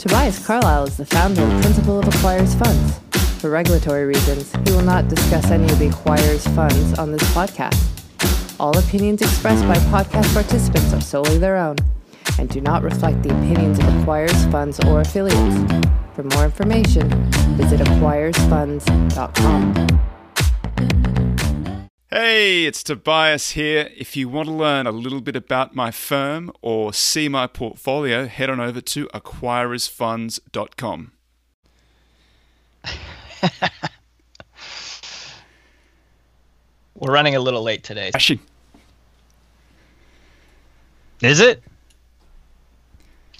Tobias Carlisle is the founder and principal of Acquirers Funds. For regulatory reasons, he will not discuss any of the Acquirers Funds on this podcast. All opinions expressed by podcast participants are solely their own and do not reflect the opinions of Acquirers Funds or affiliates. For more information, visit acquirersfunds.com. Hey, it's Tobias here. If you want to learn a little bit about my firm or see my portfolio, head on over to acquirersfunds.com. We're running a little late today. Crashing. Is it?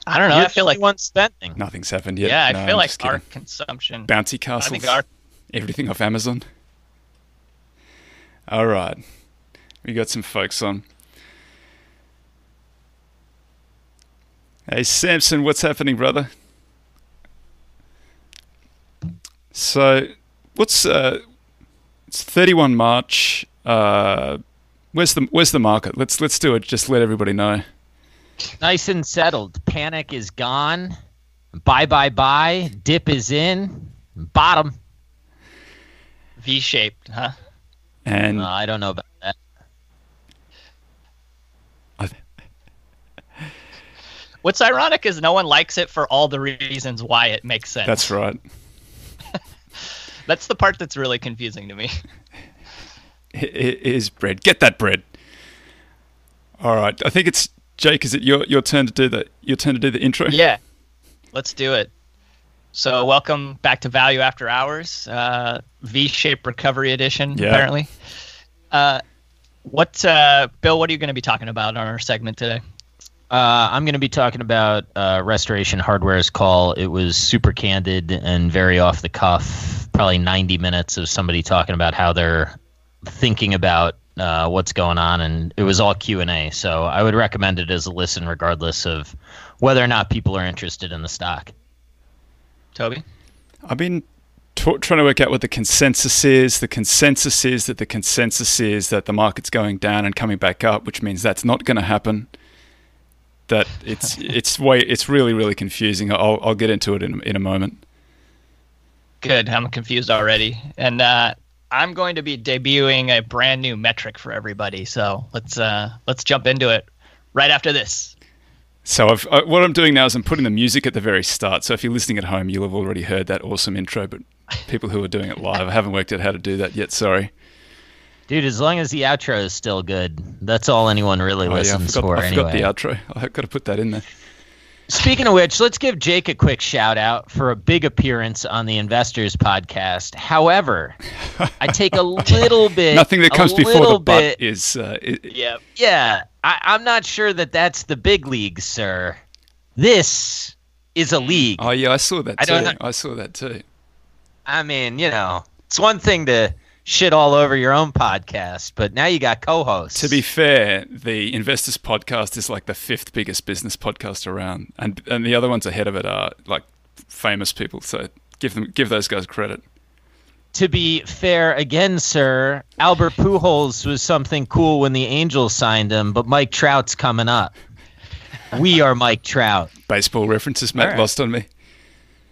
I don't know. You're I feel like one spending. Nothing's happened yet. yeah, I No, feel I'm like just our kidding. consumption. bouncy I castles, think our everything off Amazon. All right, we got some folks on. Hey Samson, what's happening, brother? So, what's uh, it's thirty-one March. Uh, where's the where's the market? Let's let's do it. Just let everybody know. Nice and settled. Panic is gone. Bye bye bye. Dip is in. Bottom. V-shaped, huh? And I don't know about that. What's ironic is no one likes it for all the reasons why it makes sense. that's right. That's the part that's really confusing to me. It it is bread. Get that bread. All right. I think it's Jake. Is it your your turn to do the your turn to do the intro? Yeah, let's do it. So, welcome back to Value After Hours, uh, V-shaped recovery edition. Yeah. Apparently, uh, what, uh, Bill? What are you going to be talking about on our segment today? Uh, I'm going to be talking about uh, Restoration Hardware's call. It was super candid and very off the cuff. Probably 90 minutes of somebody talking about how they're thinking about uh, what's going on, and it was all Q and A. So I would recommend it as a listen, regardless of whether or not people are interested in the stock. Toby. I've been t- trying to work out what the consensus is. The consensus is that the consensus is that the market's going down and coming back up, which means that's not going to happen. That it's it's way it's really really confusing. I'll I'll get into it in in a moment. Good. I'm confused already, and uh, I'm going to be debuting a brand new metric for everybody. So let's uh, let's jump into it right after this. So I've, uh, what I'm doing now is I'm putting the music at the very start. So if you're listening at home, you'll have already heard that awesome intro. But people who are doing it live, I haven't worked out how to do that yet. Sorry. Dude, as long as the outro is still good, that's all anyone really Oh, yeah, I listens forgot, for I forgot anyway. the outro. I've got to put that in there. Speaking of which, let's give Jake a quick shout out for a big appearance on the Investors podcast. However, I take a little bit. Nothing that comes before the butt bit, is. Uh, Yeah. Yeah, I, I'm not sure that that's the big league, sir. This is a league. oh yeah, I saw that too. I saw that too. I mean, you know, it's one thing to shit all over your own podcast, but now you got co-hosts. To be fair, the Investors Podcast is like the fifth biggest business podcast around, and and the other ones ahead of it are like famous people. So give them give those guys credit. to be fair again, sir, Albert Pujols was something cool when the Angels signed him, but Mike Trout's coming up. We are Mike Trout. Baseball references, Matt, right. lost on me.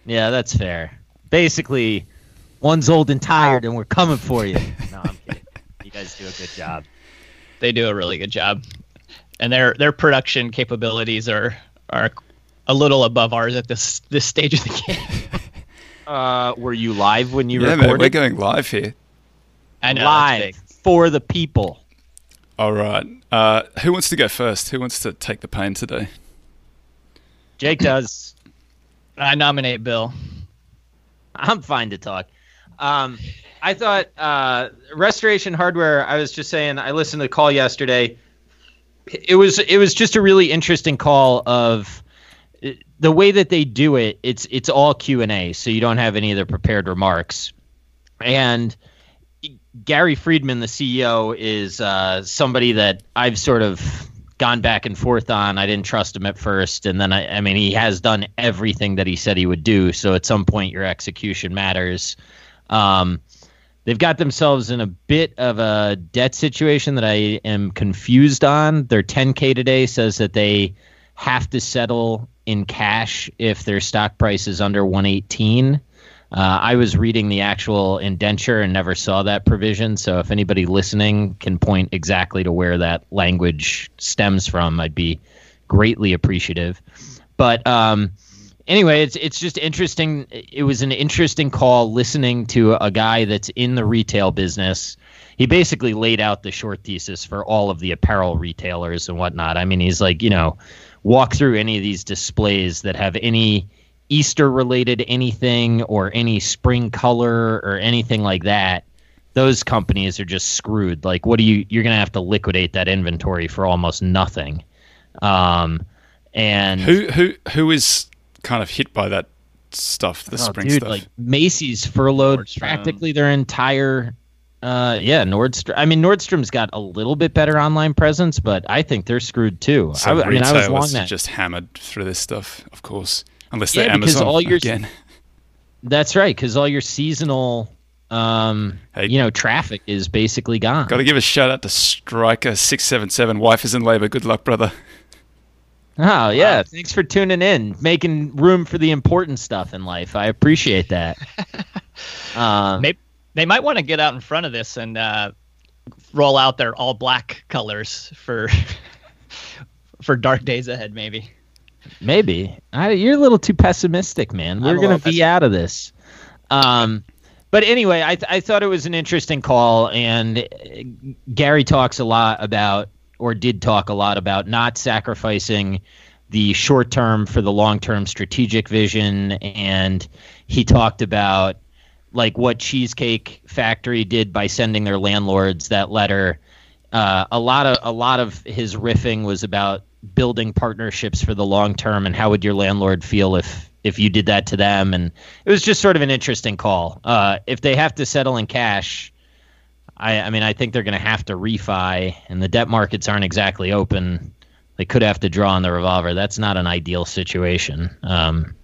Yeah, that's fair. Basically, one's old and tired, and we're coming for you. No, I'm kidding. You guys do a good job. they do a really good job, and their their production capabilities are are a little above ours at this this stage of the game. Uh, were you live when you yeah, mate, recorded? we're going live here. I know live for the people. All right. Uh, who wants to go first? Who wants to take the pain today? Jake does. I nominate Bill. I'm fine to talk. Um, I thought uh, Restoration Hardware. I was just saying. I listened to the call yesterday. It was it was just a really interesting call of uh, the way that they do it. It's it's all Q and A, so you don't have any of the prepared remarks. And Gary Friedman, the CEO, is uh, somebody that I've sort of gone back and forth on. I didn't trust him at first, and then I, I mean, he has done everything that he said he would do. So at some point, your execution matters. Um, they've got themselves in a bit of a debt situation that I am confused on. Their 10K today says that they have to settle in cash if their stock price is under 118. Uh, I was reading the actual indenture and never saw that provision. So if anybody listening can point exactly to where that language stems from, I'd be greatly appreciative. But um, anyway, it's it's just interesting. It was an interesting call listening to a guy that's in the retail business. He basically laid out the short thesis for all of the apparel retailers and whatnot. I mean, he's like, you know, walk through any of these displays that have any Easter related anything or any spring color or anything like that, those companies are just screwed. Like, what do you? You're gonna have to liquidate that inventory for almost nothing. Um, and who who who is kind of hit by that stuff? The oh, spring dude, stuff. like Macy's furloughed Nordstrom. practically their entire. Uh, yeah, Nordstrom. I mean, Nordstrom's got a little bit better online presence, but I think they're screwed too. so I, w- I mean, I was long that. just hammered through this stuff, of course, unless they're because Amazon all your- again. That's right, because all your seasonal, um, Hey. you know, traffic is basically gone. Got to give a shout out to Striker six seven seven. Wife is in labour. Good luck, brother. Oh yeah, thanks for tuning in, making room for the important stuff in life. I appreciate that. um, Maybe they might want to get out in front of this and uh, roll out their all black colors for for dark days ahead. Maybe. maybe I, you're a little too pessimistic, man. We're gonna be out of this. Um, but anyway, I th- I thought it was an interesting call, and uh, Gary talks a lot about, or did talk a lot about, not sacrificing the short term for the long term strategic vision, and he talked about like what Cheesecake Factory did by sending their landlords that letter. Uh, a lot of a lot of his riffing was about building partnerships for the long term, and how would your landlord feel if if you did that to them? And it was just sort of an interesting call. Uh, if they have to settle in cash, I, I mean, I think they're going to have to refi, and the debt markets aren't exactly open. They could have to draw on the revolver. That's not an ideal situation. Um,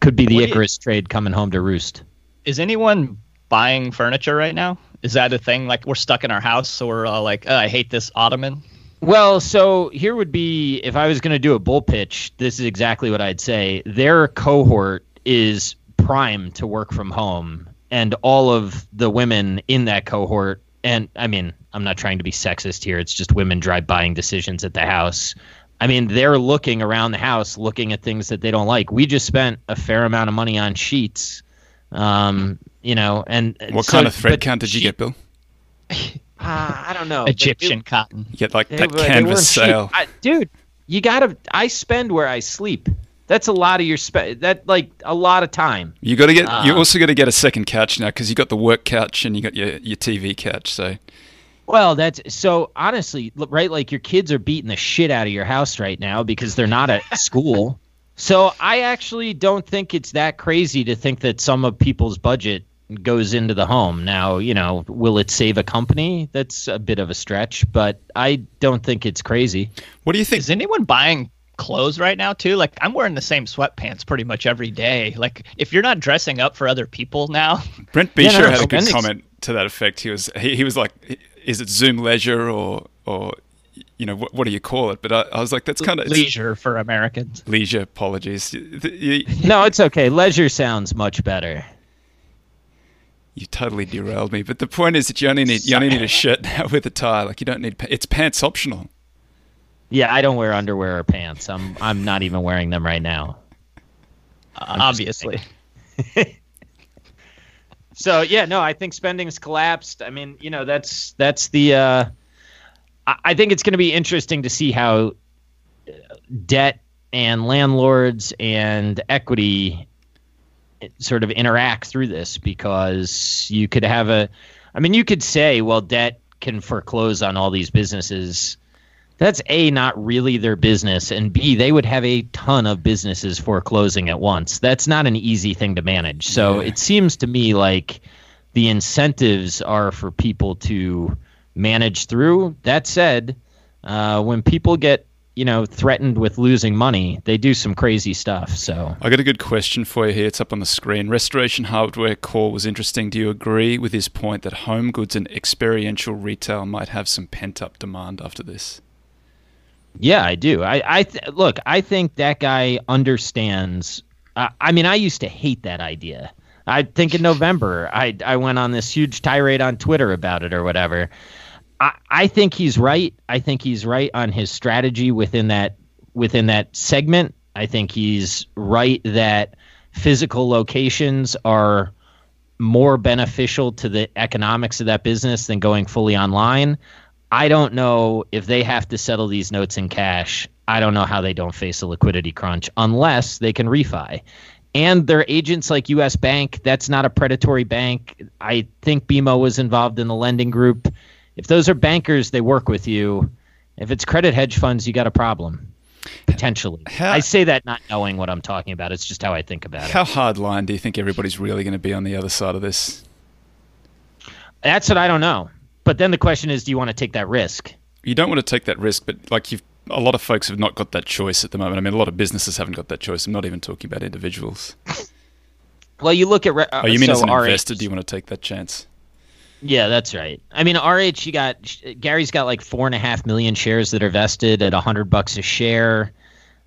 could be the What Icarus trade coming home to roost. Is anyone buying furniture right now? Is that a thing? Like we're stuck in our house, so we're all like, oh, I hate this ottoman. Well, so here would be if I was going to do a bull pitch, this is exactly what I'd say. Their cohort is primed to work from home, and all of the women in that cohort, and I mean, I'm not trying to be sexist here, it's just women drive buying decisions at the house. I mean, they're looking around the house, looking at things that they don't like. We just spent a fair amount of money on sheets. Um, you know, and What so- kind of thread count did you get, Bill? Ah, I don't know. but it- Egyptian cotton. You get like they that were- they canvas weren't sale. I, dude, you gotta. I spend where I sleep. That's a lot of your spe- That like a lot of time. You got to get. you Ah. also got to get a second couch now because you got the work couch and you got your your TV couch. So Well, that's so honestly, right? Like your kids are beating the shit out of your house right now because they're not at school. So I actually don't think it's that crazy to think that some of people's budget goes into the home. Now, you know, will it save a company? That's a bit of a stretch, but I don't think it's crazy. what do you think? Is anyone buying clothes right now too? Like I'm wearing the same sweatpants pretty much every day. Like if you're not dressing up for other people now, Brent Yeah, Beshore no, had a good comment to that effect. He was he, he was like, "Is it Zoom leisure or or you know what, what do you call it?" But I, I was like, "That's kind of leisure for Americans. leisure." Apologies. You, you, No, it's okay. Leisure sounds much better. you totally derailed me. But the point is that you only need you only need a shirt now with a tie. Like you don't need it's pants optional. Yeah, I don't wear underwear or pants. I'm I'm not even wearing them right now. Uh, obviously. So yeah, no, I think spending's collapsed. I mean, you know, that's that's the. Uh, I, I think it's going to be interesting to see how uh, debt and landlords and equity uh, sort of interact through this because you could have a. I mean, you could say, well, debt can foreclose on all these businesses. That's a not really their business, and b they would have a ton of businesses foreclosing at once. That's not an easy thing to manage. So Yeah. it seems to me like the incentives are for people to manage through. That said, uh, when people get you know threatened with losing money, they do some crazy stuff. So I got a good question for you here. It's up on the screen. Restoration Hardware Core was interesting. Do you agree with his point that home goods and experiential retail might have some pent up demand after this? Yeah, I do. I, I th- look. I think that guy understands. Uh, I mean, I used to hate that idea. I think in November, I I went on this huge tirade on Twitter about it or whatever. I, I think he's right. I think he's right on his strategy within that within that segment. I think he's right that physical locations are more beneficial to the economics of that business than going fully online. I don't know if they have to settle these notes in cash. I don't know how they don't face a liquidity crunch unless they can refi. And their agents like US Bank, that's not a predatory bank. I think BMO was involved in the lending group. If those are bankers, they work with you. If it's credit hedge funds, you got a problem potentially. How, I say that not knowing what I'm talking about. It's just how I think about how it. How hard line do you think everybody's really going to be on the other side of this? That's what I don't know. But then the question is, do you want to take that risk? You don't want to take that risk, but like you've a lot of folks have not got that choice at the moment. I mean, a lot of businesses haven't got that choice. I'm not even talking about individuals. well, you look at. Re- uh, oh, you mean so as an RH, investor, do you want to take that chance? Yeah, that's right. I mean, RH, you got Gary's got like four and a half million shares that are vested at a hundred bucks a share.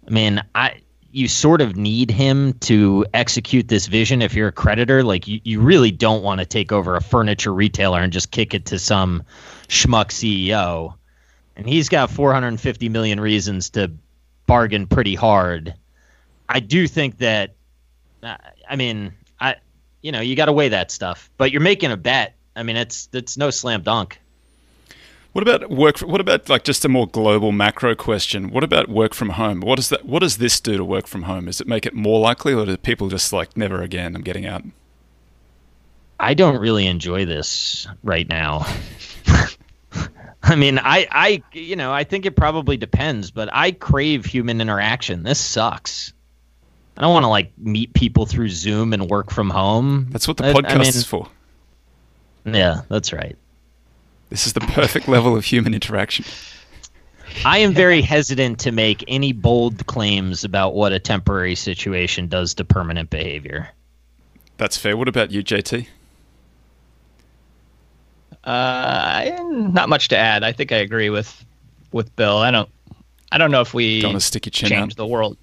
I mean, I you sort of need him to execute this vision if you're a creditor. Like you, you really don't want to take over a furniture retailer and just kick it to some schmuck CEO. And he's got 450 million reasons to bargain pretty hard. I do think that, uh, I mean, I, you know, you got to weigh that stuff. But you're making a bet. I mean, it's it's no slam dunk. What about work? What about like just a more global macro question? What about work from home? What does that? What does this do to work from home? Does it make it more likely, or do people just like never again? I'm getting out. I don't really enjoy this right now. I mean, I, I, you know, I think it probably depends, but I crave human interaction. This sucks. I don't want to like meet people through Zoom and work from home. That's what the podcast I mean, is for. Yeah, that's right. This is the perfect level of human interaction. I am very hesitant to make any bold claims about what a temporary situation does to permanent behavior. That's fair. What about you, JT? Uh, not much to add. I think I agree with with Bill. I don't. I don't know if we don't stick your chin change out. the world.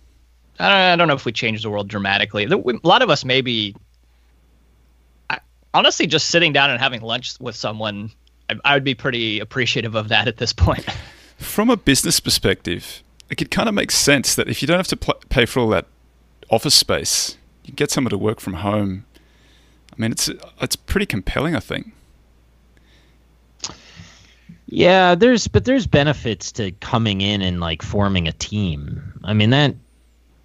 I don't, I don't know if we change the world dramatically. A lot of us maybe. honestly, just sitting down and having lunch with someone I, would be pretty appreciative of that at this point. From a business perspective, it could kind of make sense that if you don't have to pl- pay for all that office space, you get someone to work from home. I mean, it's it's pretty compelling, I think. Yeah, there's but there's benefits to coming in and like forming a team. I mean that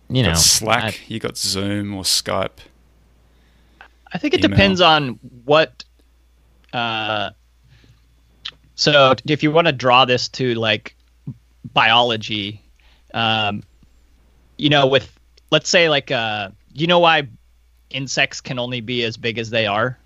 you, you know Slack, I, you got Zoom or Skype. I think it email. depends on what uh, so if you want to draw this to like biology, um, you know, with let's say like uh, you know why insects can only be as big as they are?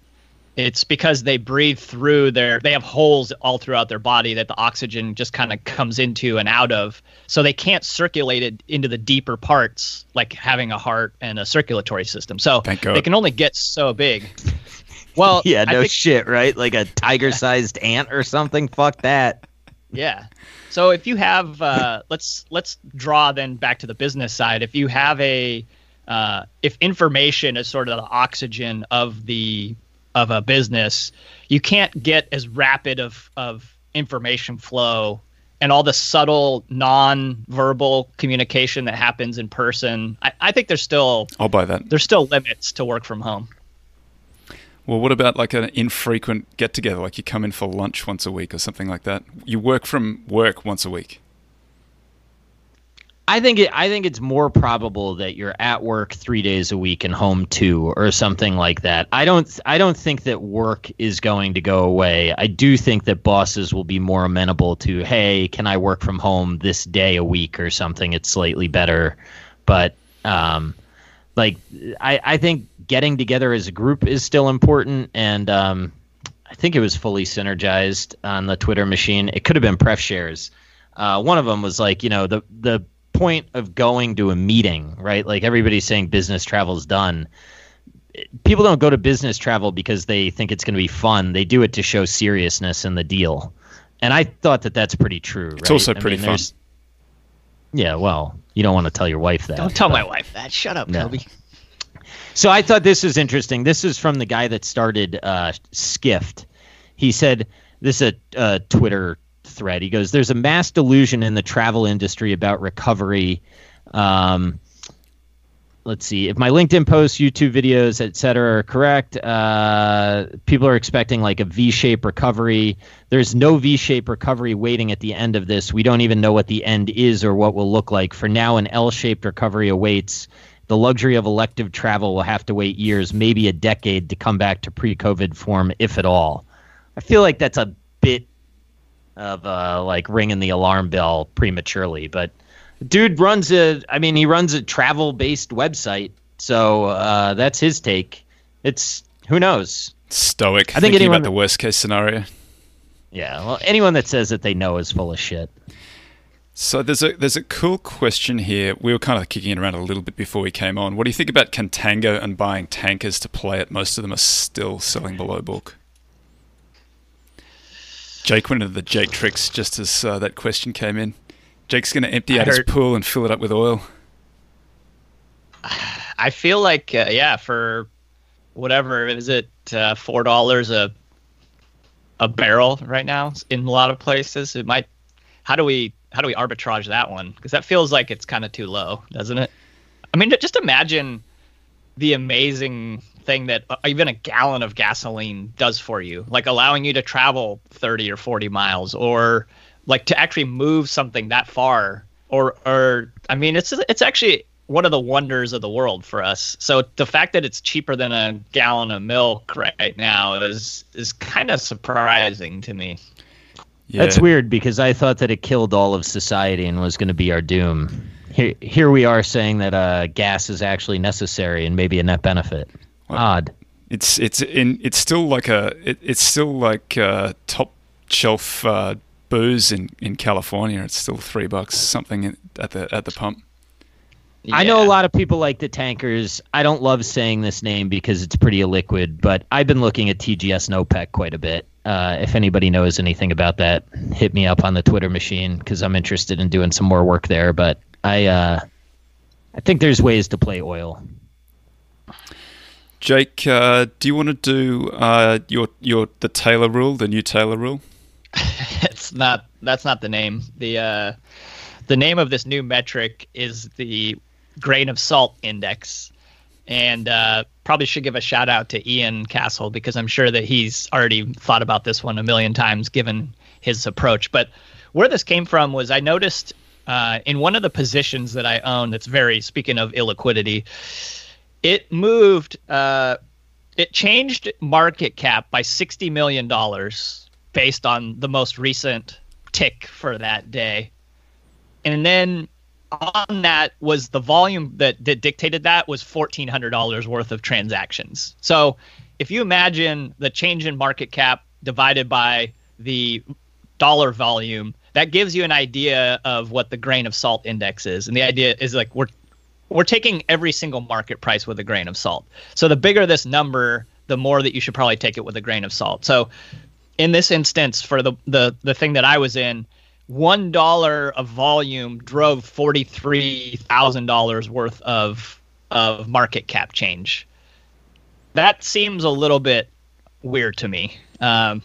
It's because they breathe through their they have holes all throughout their body that the oxygen just kind of comes into and out of. So they can't circulate it into the deeper parts like having a heart and a circulatory system. So they can only get so big. Well, yeah, no think, shit, right? Like a tiger-sized ant or something. Fuck that. Yeah. So if you have, uh, let's let's draw then back to the business side. If you have a, uh, if information is sort of the oxygen of the of a business, you can't get as rapid of of information flow and all the subtle non-verbal communication that happens in person. I, I think there's still I'll buy that. There's still limits to work from home. Well, what about like an infrequent get together? Like you come in for lunch once a week or something like that. You work from work once a week. I think it, I think it's more probable that you're at work three days a week and home two or something like that. I don't I don't think that work is going to go away. I do think that bosses will be more amenable to hey, can I work from home this day a week or something? It's slightly better, but um, like I, I think getting together as a group is still important and um, I think it was fully synergized on the Twitter machine. It could have been pref shares. Uh, one of them was like, you know, the the point of going to a meeting, right? Like everybody's saying business travel's done. People don't go to business travel because they think it's going to be fun. They do it to show seriousness in the deal. And I thought that that's pretty true. Right? It's also pretty I mean, fun. Yeah, well, you don't want to tell your wife that. Don't tell but, my wife that. Shut up, no. Toby. So I thought this was interesting. This is from the guy that started uh, Skift. He said this is a, Twitter thread. He goes, "There's a mass delusion in the travel industry about recovery." Um, let's see if my linkedin posts youtube videos etc are correct uh, people are expecting like a v-shaped recovery there's no v-shaped recovery waiting at the end of this we don't even know what the end is or what will look like for now an l-shaped recovery awaits the luxury of elective travel will have to wait years maybe a decade to come back to pre-covid form if at all. I feel like that's a bit of uh, like ringing the alarm bell prematurely but dude runs a i mean he runs a travel based website so uh, that's his take. It's who knows? Stoic i think anyone, about the worst case scenario. Yeah well anyone that says that they know is full of shit so there's a there's a cool question here. We were kind of kicking it around a little bit before we came on. What do you think about Contango and buying tankers to play it? Most of them are still selling below book. Jake went into the Jake tricks just as uh, that question came in. Jake's going to empty out his pool and fill it up with oil. I feel like uh, yeah, for whatever is it uh, four dollars a a barrel right now in a lot of places. It might. How do we how do we arbitrage that one? Because that feels like it's kind of too low, doesn't it? I mean, just imagine the amazing thing that uh, even a gallon of gasoline does for you, like allowing you to travel 30 or 40 miles, or like to actually move something that far or or I mean it's it's actually one of the wonders of the world for us. So the fact that it's cheaper than a gallon of milk right now is is kind of surprising to me. Yeah. That's weird because I thought that it killed all of society and was going to be our doom. Here, here we are saying that uh, gas is actually necessary and maybe a net benefit. Well, Odd. It's it's in it's still like a it, it's still like a top shelf uh, booze in, in California, it's still three bucks something at the at the pump. Yeah. I know a lot of people like the tankers. I don't love saying this name because it's pretty illiquid, but I've been looking at TGS and OPEC quite a bit. Uh, if anybody knows anything about that, hit me up on the Twitter machine because I'm interested in doing some more work there. But I, uh, I think there's ways to play oil. Jake, uh, do you want to do uh, your your the Taylor rule, the new Taylor rule? it's not. That's not the name. The uh, the name of this new metric is the grain of salt index, and uh, probably should give a shout out to Ian Cassel because I'm sure that he's already thought about this one a million times given his approach. But where this came from was I noticed uh, in one of the positions that I own that's very speaking of illiquidity, it moved. Uh, it changed market cap by sixty million dollars based on the most recent tick for that day. And then on that was the volume that, that dictated that was $1,400 worth of transactions. So if you imagine the change in market cap divided by the dollar volume, that gives you an idea of what the grain of salt index is. And the idea is like we're we're taking every single market price with a grain of salt. So the bigger this number, the more that you should probably take it with a grain of salt. So in this instance, for the the the thing that I was in, one dollar of volume drove forty three thousand dollars worth of of market cap change. That seems a little bit weird to me. Um,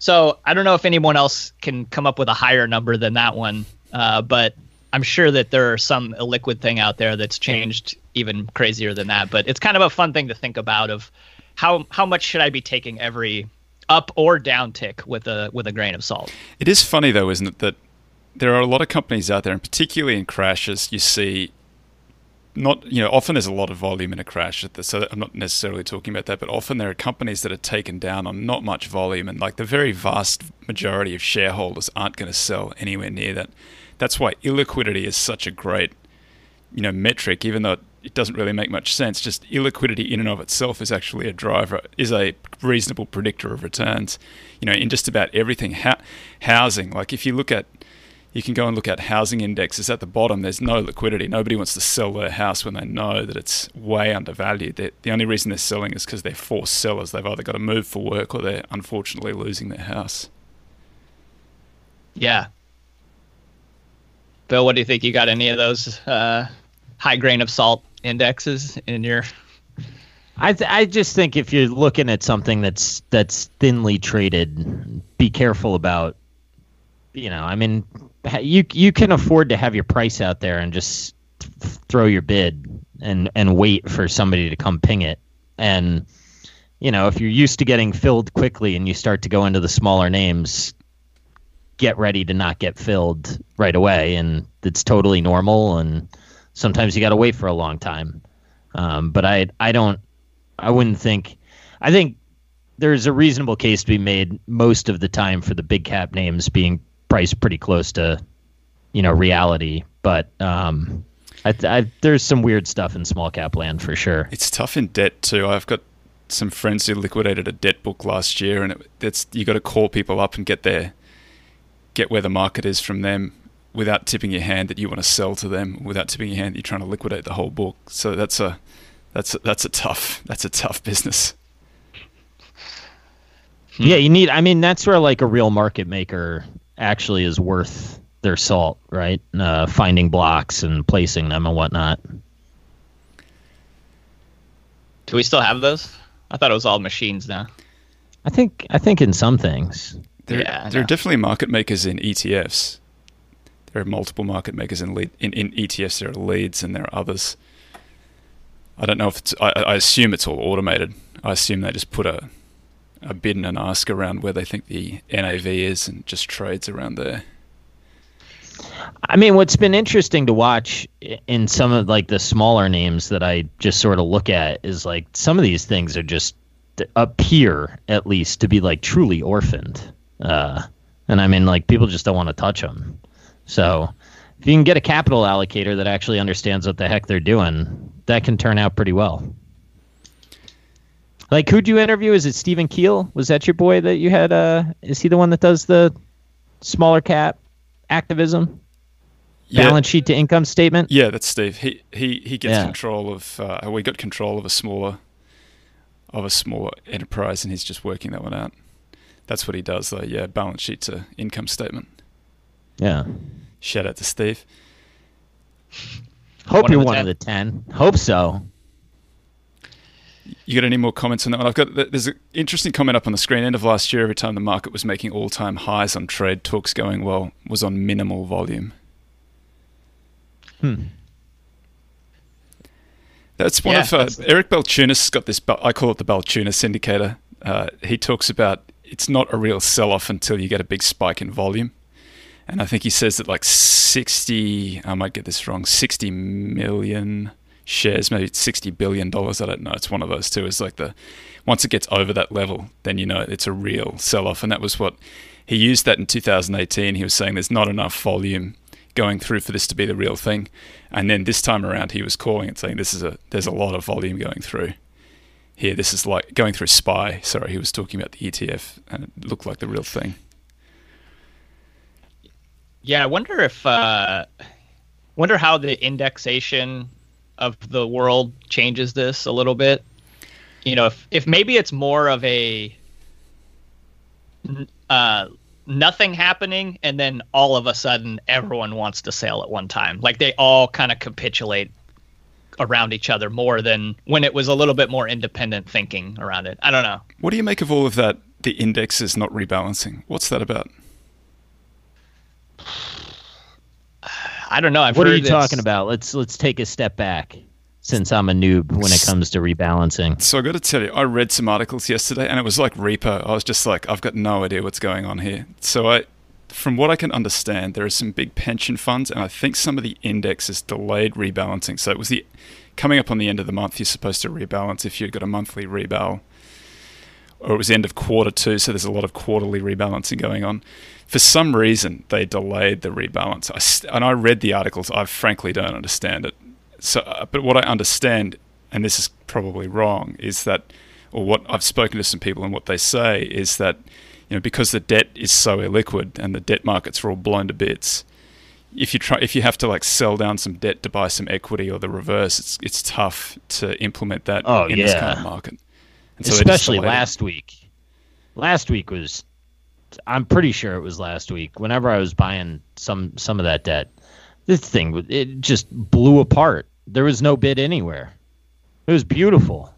so I don't know if anyone else can come up with a higher number than that one, uh, but I'm sure that there are some illiquid thing out there that's changed even crazier than that. But it's kind of a fun thing to think about of how how much should I be taking every up or down tick with a with a grain of salt. It is funny though, isn't it, that there are a lot of companies out there, and particularly in crashes, you see not you know often there's a lot of volume in a crash so i'm not necessarily talking about that but often there are companies that are taken down on not much volume and like the very vast majority of shareholders aren't going to sell anywhere near that that's why illiquidity is such a great you know metric even though it doesn't really make much sense. Just illiquidity in and of itself is actually a driver, is a reasonable predictor of returns. You know, in just about everything, housing. Like if you look at, you can go and look at housing indexes at the bottom. There's no liquidity. Nobody wants to sell their house when they know that it's way undervalued. They're, the only reason they're selling is because they're forced sellers. They've either got to move for work or they're unfortunately losing their house. Yeah, Bill, what do you think? You got any of those uh, high grain of salt indexes in your? I th- I just think if you're looking at something that's that's thinly traded, be careful about. You know, I mean, you you can afford to have your price out there and just throw your bid and and wait for somebody to come ping it. And you know, if you're used to getting filled quickly and you start to go into the smaller names, get ready to not get filled right away, and it's totally normal. And sometimes you got to wait for a long time. Um, but I I don't I wouldn't think I think there's a reasonable case to be made most of the time for the big cap names being priced pretty close to you know reality. But um, I, I, there's some weird stuff in small cap land for sure. It's tough in debt too. I've got some friends who liquidated a debt book last year, and it, it's you got to call people up and get their get where the market is from them without tipping your hand that you want to sell to them, without tipping your hand that you're trying to liquidate the whole book. So that's a that's a, that's a tough that's a tough business. Yeah, you need. I mean, that's where like a real market maker actually is worth their salt, right? Uh, finding blocks and placing them and whatnot. Do we still have those? I thought it was all machines now. I think I think in some things. There, yeah, there are definitely market makers in ETFs. There are multiple market makers in lead, in, in ETFs. There are leads and there are others. I don't know if it's. I, I assume it's all automated. I assume they just put a a bid and an ask around where they think the NAV is and just trades around there. I mean, what's been interesting to watch in some of like the smaller names that I just sort of look at is like some of these things are just appear at least to be like truly orphaned. Uh, and I mean, like people just don't want to touch them. So if you can get a capital allocator that actually understands what the heck they're doing, that can turn out pretty well. Like, who'd you interview? Is it Steven Kiel? Was that your boy that you had? Uh, is he the one that does the smaller cap activism? Yeah. Balance sheet to income statement. Yeah, that's Steve. He he he gets yeah. control of. Uh, we got control of a smaller, of a smaller enterprise, and he's just working that one out. That's what he does, though. Yeah, balance sheet to income statement. Yeah. Shout out to Steve. Hope one you're one 10. of the ten. Hope so. You got any more comments on that one? I've got there's an interesting comment up on the screen. End of last year, every time the market was making all-time highs on trade, talks going well was on minimal volume. Hmm. That's one yeah, of uh, Eric Balchunas got this. I call it the Balchunas indicator. Uh, he talks about it's not a real sell-off until you get a big spike in volume, and I think he says that like sixty. I might get this wrong. Sixty million shares, maybe sixty billion dollars. I don't know. It's one of those two. It's like the once it gets over that level, then you know it's a real sell-off, and that was what he used that in 2018. He was saying there's not enough volume going through for this to be the real thing, and then this time around he was calling it saying this is a there's a lot of volume going through. Here, this is like going through SPY. Sorry, he was talking about the ETF, and it looked like the real thing. Yeah, I wonder if, uh, wonder how the indexation of the world changes this a little bit. You know, if if maybe it's more of a uh, nothing happening, and then all of a sudden everyone wants to sell at one time. Like they all kind of capitulate around each other more than when it was a little bit more independent thinking around it. I don't know. What do you make of all of that? The index is not rebalancing. What's that about? I don't know. I've what are you talking about? Let's let's take a step back since I'm a noob when it comes to rebalancing. So I got to tell you, I read some articles yesterday, and it was like repo. I was just like, I've got no idea what's going on here. So I, from what I can understand, there are some big pension funds, and I think some of the indexes delayed rebalancing. So it was the coming up on the end of the month. You're supposed to rebalance if you've got a monthly rebal or it was the end of quarter two, so there's a lot of quarterly rebalancing going on. For some reason, they delayed the rebalance. I, and I read the articles. I frankly don't understand it. So, uh, but what I understand, and this is probably wrong, is that, or what I've spoken to some people and what they say is that, you know, because the debt is so illiquid and the debt markets are all blown to bits, if you try, if you have to like sell down some debt to buy some equity or the reverse, it's it's tough to implement that oh, in yeah. this kind of market. So Especially last week. Last week was I'm pretty sure it was last week. Whenever I was buying some some of that debt, This thing it just blew apart. There was no bid anywhere. It was beautiful.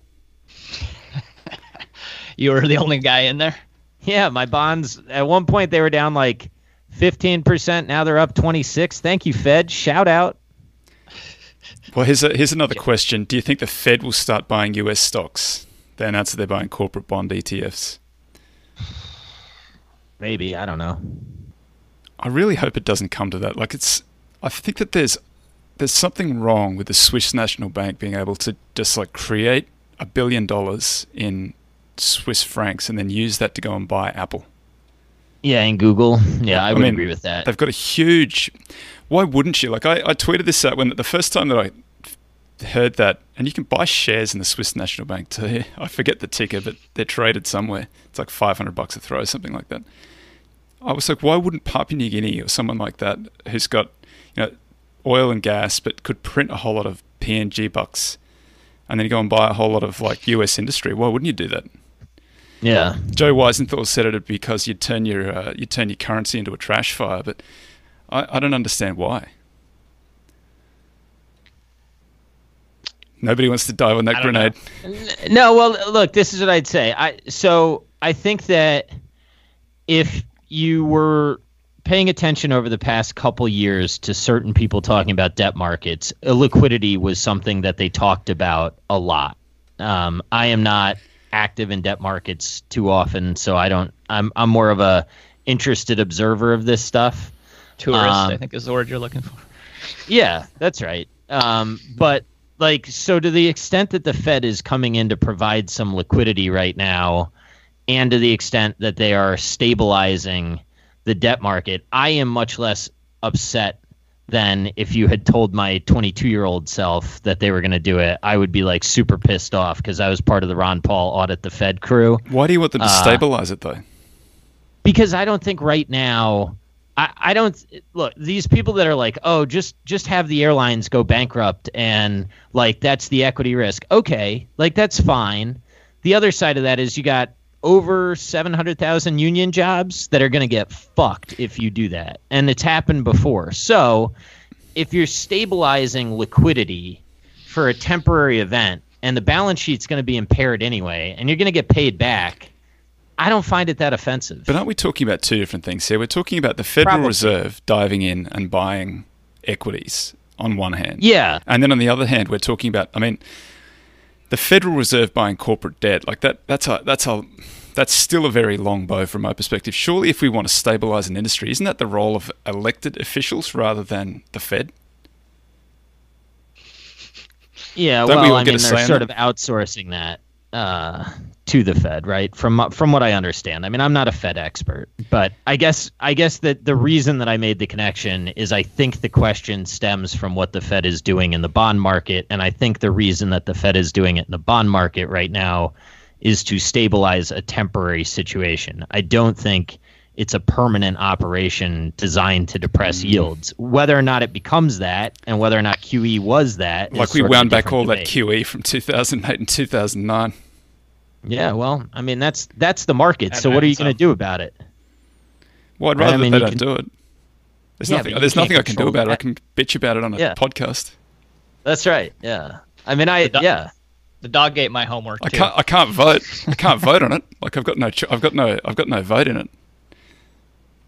you were the only guy in there. Yeah, my bonds at one point they were down like 15%. Now they're up 26. Thank you, Fed. Shout out. Well, here's, a, here's another question. Do you think the Fed will start buying US stocks? They announced that they're buying corporate bond ETFs. Maybe. I don't know. I really hope it doesn't come to that. Like, it's. I think that there's there's something wrong with the Swiss National Bank being able to just like create a billion dollars in Swiss francs and then use that to go and buy Apple. Yeah, and Google. Yeah, I, I would mean, agree with that. They've got a huge. Why wouldn't you? Like I, I tweeted this out when the first time that I heard that, and you can buy shares in the Swiss National Bank too. I forget the ticker, but they're traded somewhere. It's like five hundred bucks a throw, something like that. I was like, why wouldn't Papua New Guinea or someone like that, who's got, you know, oil and gas, but could print a whole lot of PNG bucks, and then you go and buy a whole lot of like U.S. industry? Why wouldn't you do that? Yeah. Joe Weisenthal said it because you turn your uh, you turn your currency into a trash fire, but I, I don't understand why. Nobody wants to dive on that grenade. No, well, look, this is what I'd say. I so I think that if you were paying attention over the past couple years to certain people talking about debt markets, liquidity was something that they talked about a lot. Um, I am not active in debt markets too often, so I don't. I'm I'm more of a interested observer of this stuff. Tourist, um, I think, is the word you're looking for. Yeah, that's right. Um, but like, so to the extent that the Fed is coming in to provide some liquidity right now, and to the extent that they are stabilizing the debt market, I am much less upset than if you had told my 22 year old self that they were going to do it. I would be like super pissed off because I was part of the Ron Paul audit the Fed crew. Why do you want them to uh, stabilize it though? Because I don't think right now. I, I don't look these people that are like oh just just have the airlines go bankrupt and like that's the equity risk okay like that's fine the other side of that is you got over 700,000 union jobs that are going to get fucked if you do that. And it's happened before. So, if you're stabilizing liquidity for a temporary event and the balance sheet's going to be impaired anyway and you're going to get paid back, I don't find it that offensive. But aren't we talking about two different things here? We're talking about the Federal Probably. Reserve diving in and buying equities on one hand. Yeah. And then on the other hand, we're talking about I mean the Federal Reserve buying corporate debt, like that, that's a, that's a, that's still a very long bow from my perspective. Surely, if we want to stabilize an industry, isn't that the role of elected officials rather than the Fed? Yeah, Don't well, we I mean, they're sort of outsourcing that uh, to the Fed, right? From from what I understand. I mean, I'm not a Fed expert, but I guess I guess that the reason that I made the connection is I think the question stems from what the Fed is doing in the bond market, and I think the reason that the Fed is doing it in the bond market right now is to stabilize a temporary situation. I don't think it's a permanent operation designed to depress mm. yields. Whether or not it becomes that, and whether or not QE was that, like we wound back all debate. that QE from 2008 and 2009. Yeah, well, I mean that's that's the market. so what are you going to do about it? Well, I'd rather right? I mean, they don't can, do it. There's yeah, nothing. There's nothing I can do about that. it. I can bitch about it on a yeah. podcast. That's right. Yeah. I mean, I yeah. The dog ate my homework. I can't. I can't vote. I can't vote on it. Like I've got no. I've got no. I've got no vote in it.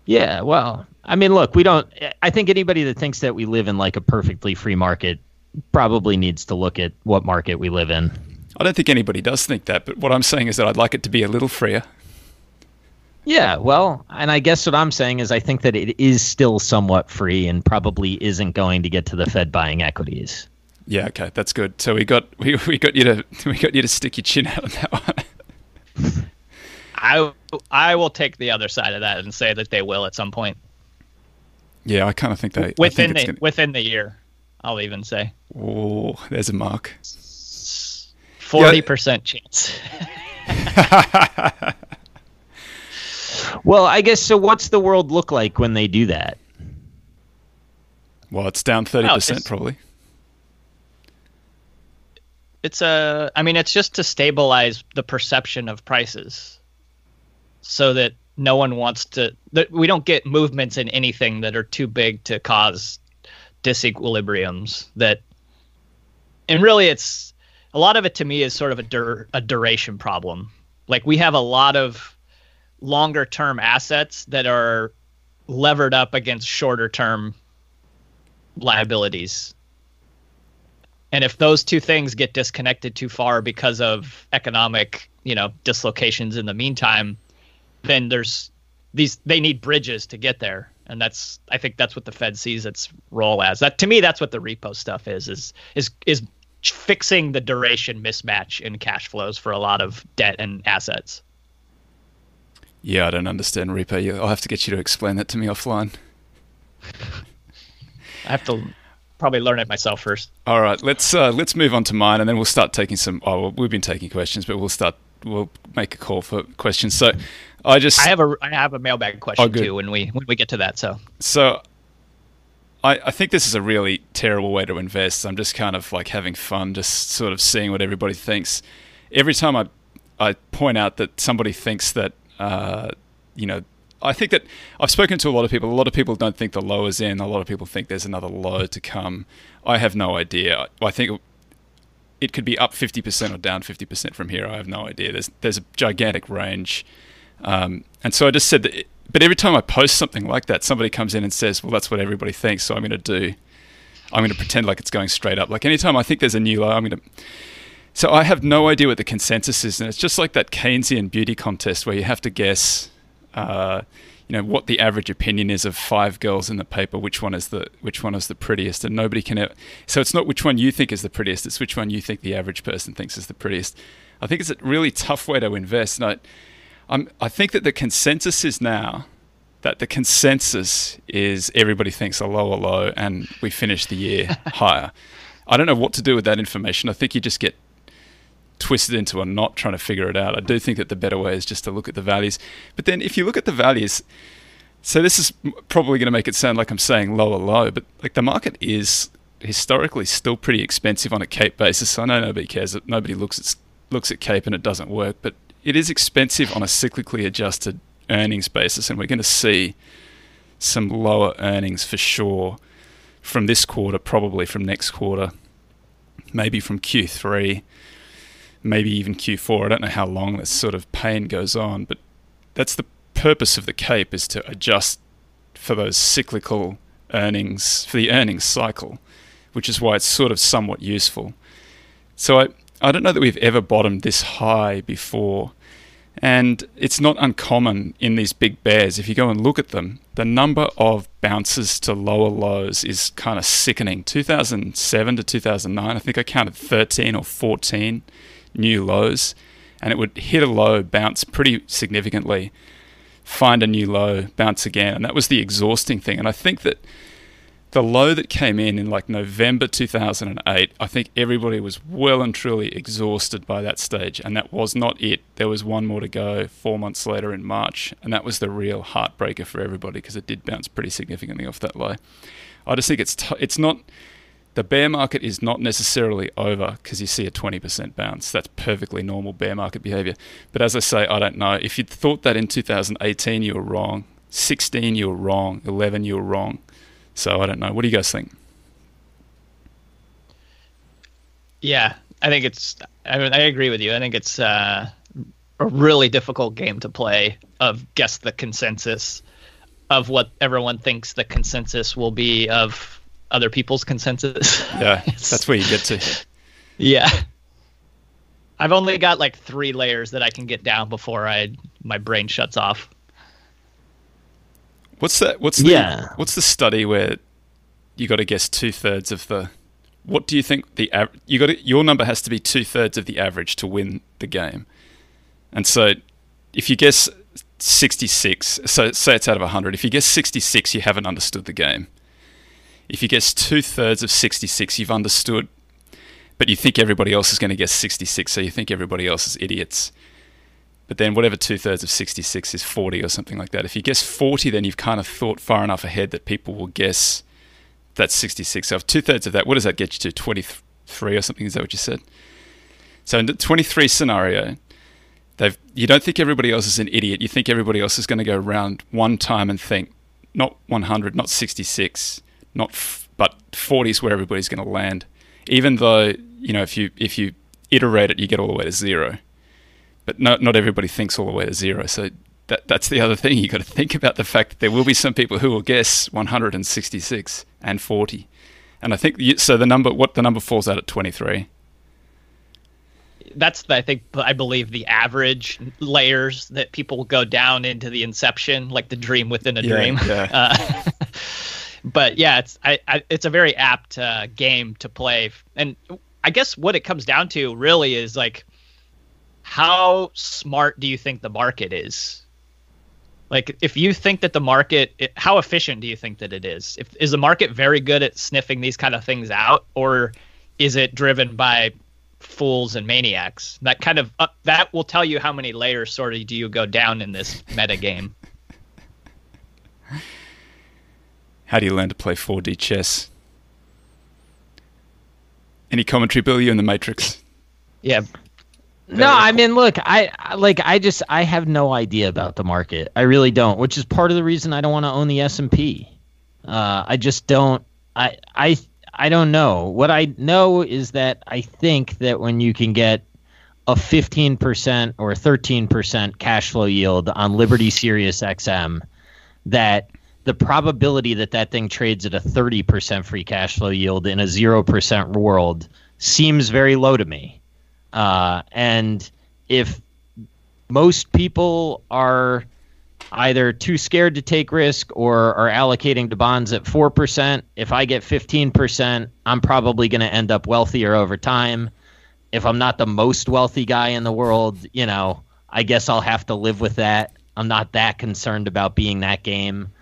Yeah, well, I mean, look, we don't. I think anybody that thinks that we live in like a perfectly free market probably needs to look at what market we live in. I don't think anybody does think that, but what I'm saying is that I'd like it to be a little freer. Yeah, well, and I guess what I'm saying is I think that it is still somewhat free and probably isn't going to get to the Fed buying equities. Yeah, okay, that's good. So we got we, we got you to we got you to stick your chin out on that one. I I will take the other side of that and say that they will at some point. Yeah, I kind of think they within think the gonna... within the year. I'll even say. Oh, there's a mark. Forty percent chance. well, I guess so. What's the world look like when they do that? Well, it's down thirty percent probably. It's a. I mean, it's just to stabilize the perception of prices so that no one wants to that we don't get movements in anything that are too big to cause disequilibriums that, and really it's a lot of it to me is sort of a dur- a duration problem. Like we have a lot of longer term assets that are levered up against shorter term liabilities. And if those two things get disconnected too far because of economic, you know, dislocations in the meantime, then there's these they need bridges to get there. And that's I think that's what the Fed sees its role as. That to me that's what the repo stuff is is is is fixing the duration mismatch in cash flows for a lot of debt and assets. Yeah, I don't understand repo. I'll have to get you to explain that to me offline. I have to probably learn it myself first. All right, let's uh, let's move on to mine, and then we'll start taking some. Oh, well, we've been taking questions, but we'll start. We'll make a call for questions. So, I just I have a I have a mailbag question oh, too when we when we get to that. So so I, I think this is a really terrible way to invest. I'm just kind of like having fun, just sort of seeing what everybody thinks. Every time I I point out that somebody thinks that uh, you know I think that I've spoken to a lot of people. A lot of people don't think the low is in. A lot of people think there's another low to come. I have no idea. I think it could be up 50% or down 50% from here. I have no idea. There's there's a gigantic range, um, and so I just said that. It, but every time I post something like that, somebody comes in and says, "Well, that's what everybody thinks," so I'm going to do. I'm going to pretend like it's going straight up. Like anytime I think there's a new low, I'm going to. So I have no idea what the consensus is, and it's just like that Keynesian beauty contest where you have to guess uh, you know what the average opinion is of five girls in the paper which one is the which one is the prettiest and nobody can ever, so it's not which one you think is the prettiest it's which one you think the average person thinks is the prettiest i think it's a really tough way to invest and i I'm, i think that the consensus is now that the consensus is everybody thinks a lower low and we finish the year higher i don't know what to do with that information i think you just get twisted into a knot trying to figure it out. I do think that the better way is just to look at the values. But then if you look at the values, so this is probably going to make it sound like I'm saying lower low, but like the market is historically still pretty expensive on a cape basis. I know nobody cares. Nobody looks at looks at cape and it doesn't work, but it is expensive on a cyclically adjusted earnings basis, and we're going to see some lower earnings for sure from this quarter, probably from next quarter, maybe from Q3 maybe even Q4. I don't know how long this sort of pain goes on, but that's the purpose of the cape is to adjust for those cyclical earnings for the earnings cycle, which is why it's sort of somewhat useful. So I I don't know that we've ever bottomed this high before. And it's not uncommon in these big bears. If you go and look at them, the number of bounces to lower lows is kind of sickening. 2007 to 2009, I think I counted 13 or 14 new lows, and it would hit a low, bounce pretty significantly, find a new low, bounce again, and that was the exhausting thing. And I think that the low that came in in like November 2008, I think everybody was well and truly exhausted by that stage, and that was not it. There was one more to go four months later in March, and that was the real heartbreaker for everybody because it did bounce pretty significantly off that low. I just think it's t- it's not the bear market is not necessarily over because you see a 20% bounce. That's perfectly normal bear market behavior. But as I say, I don't know. If you thought that in 2018 you were wrong, 16 you were wrong, 11 you were wrong. So I don't know. What do you guys think? Yeah, I think it's. I mean, I agree with you. I think it's uh, a really difficult game to play. Of guess the consensus of what everyone thinks the consensus will be of other people's consensus. Yeah, that's where you get to. Yeah. I've only got like three layers that I can get down before I my brain shuts off. What's that? What's the yeah. What's the study where you got to guess two thirds of the? What do you think the av- you got? To, your number has to be two thirds of the average to win the game, and so if you guess sixty six, so say it's out of hundred. If you guess sixty six, you haven't understood the game if you guess two thirds of 66, you've understood, but you think everybody else is going to guess 66, so you think everybody else is idiots. But then whatever two thirds of 66 is 40 or something like that. If you guess 40, then you've kind of thought far enough ahead that people will guess that's 66. So two thirds of that, what does that get you to? 23 or something? Is that what you said? So in the 23 scenario, they've you don't think everybody else is an idiot. You think everybody else is going to go around one time and think not 100, not 66, not f- but 40 is where everybody's going to land. Even though you know if you if you iterate it, you get all the way to zero. But not not everybody thinks all the way to zero. So that that's the other thing. You got to think about the fact that there will be some people who will guess 166 and 40, and I think so. The number what the number falls out at 23 that's the, I think I believe the average layers that people go down into the inception, like the dream within a yeah, dream. Yeah. Uh, but yeah, it's I, I, it's a very apt uh, game to play, and I guess what it comes down to really is like, how smart do you think the market is? Like, if you think that the market, it, how efficient do you think that it is? If is the market very good at sniffing these kind of things out, or is it driven by fools and maniacs. That kind of uh, that will tell you how many layers sort of do you go down in this meta game. How do you learn to play 4D chess? Any commentary, Bill? You in the Matrix? Yeah. No, I mean, look, I like, I just, I have no idea about the market. I really don't, which is part of the reason I don't want to own the S and P. Uh, I just don't. I, I I don't know. What I know is that I think that when you can get a 15% or 13% cash flow yield on Liberty Sirius XM, that the probability that that thing trades at a 30% free cash flow yield in a 0% world seems very low to me. Uh, and if most people are either too scared to take risk or are allocating to bonds at 4%. If I get 15%, I'm probably going to end up wealthier over time. If I'm not the most wealthy guy in the world, you know, I guess I'll have to live with that. I'm not that concerned about being that game.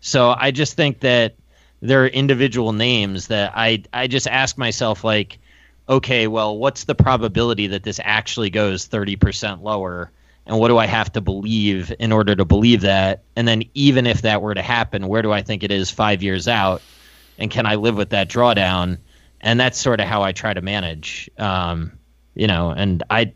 So I just think that there are individual names that I I just ask myself like, okay, well, what's the probability that this actually goes 30% lower? and what do I have to believe in order to believe that? And then even if that were to happen, where do I think it is five years out? And can I live with that drawdown? And that's sort of how I try to manage. Um, you know, and I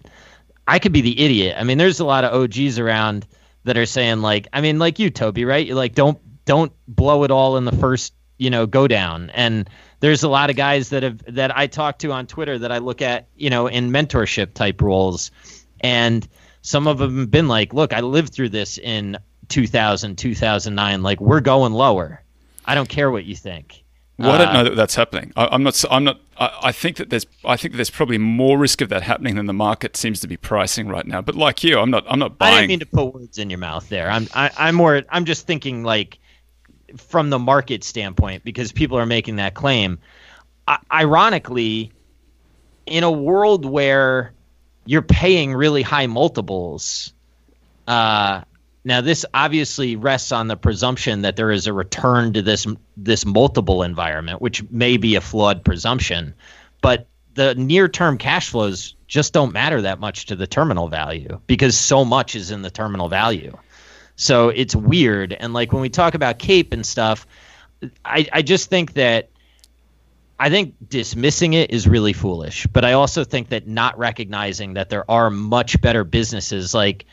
I could be the idiot. I mean, there's a lot of OGs around that are saying like, I mean, like you, Toby, right? You're like, don't don't blow it all in the first, you know, go down. And there's a lot of guys that have that I talk to on Twitter that I look at, you know, in mentorship type roles. And some of them have been like, look, I lived through this in 2000, 2009. Like, we're going lower. I don't care what you think. Well, I don't know that that's happening. I, am not. I'm not. I, I, think that there's. I think that there's probably more risk of that happening than the market seems to be pricing right now. But like you, I'm not. I'm not buying. I didn't mean to put words in your mouth there. I'm. I, am i am more. I'm just thinking like from the market standpoint because people are making that claim. I, ironically, in a world where you're paying really high multiples. Uh, now, this obviously rests on the presumption that there is a return to this this multiple environment, which may be a flawed presumption. But the near term cash flows just don't matter that much to the terminal value because so much is in the terminal value. So it's weird. And like when we talk about CAPE and stuff, I, I just think that I think dismissing it is really foolish, but I also think that not recognizing that there are much better businesses like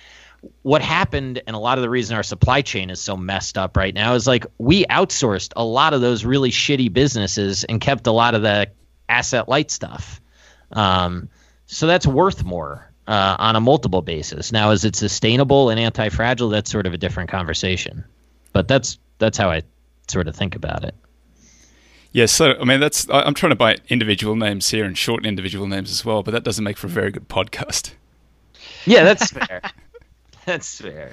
what happened and a lot of the reason our supply chain is so messed up right now is like we outsourced a lot of those really shitty businesses and kept a lot of the asset light stuff. Um, so that's worth more uh, on a multiple basis. Now, is it sustainable and anti fragile? That's sort of a different conversation. But that's that's how I sort of think about it. Yeah, so I mean, that's I'm trying to buy individual names here and shorten individual names as well, but that doesn't make for a very good podcast. Yeah, that's fair. that's fair.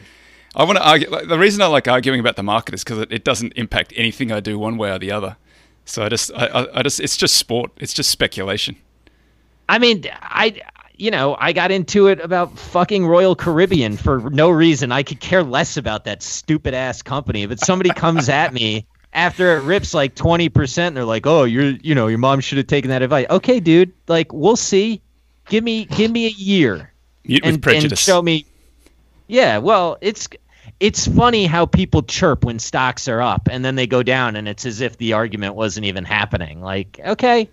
I want to argue. Like, the reason I like arguing about the market is because it, it, doesn't impact anything I do one way or the other. So I just, I, I, I just, it's just sport. It's just speculation. I mean, I, you know, I got into it about fucking Royal Caribbean for no reason. I could care less about that stupid ass company. But somebody comes at me after it rips like 20%, and they're like, "Oh, you're you know, your mom should have taken that advice." Okay, dude, like we'll see. Give me give me a year. Mute and, with prejudice. And show me Yeah, well, it's it's funny how people chirp when stocks are up and then they go down and it's as if the argument wasn't even happening. Like, okay,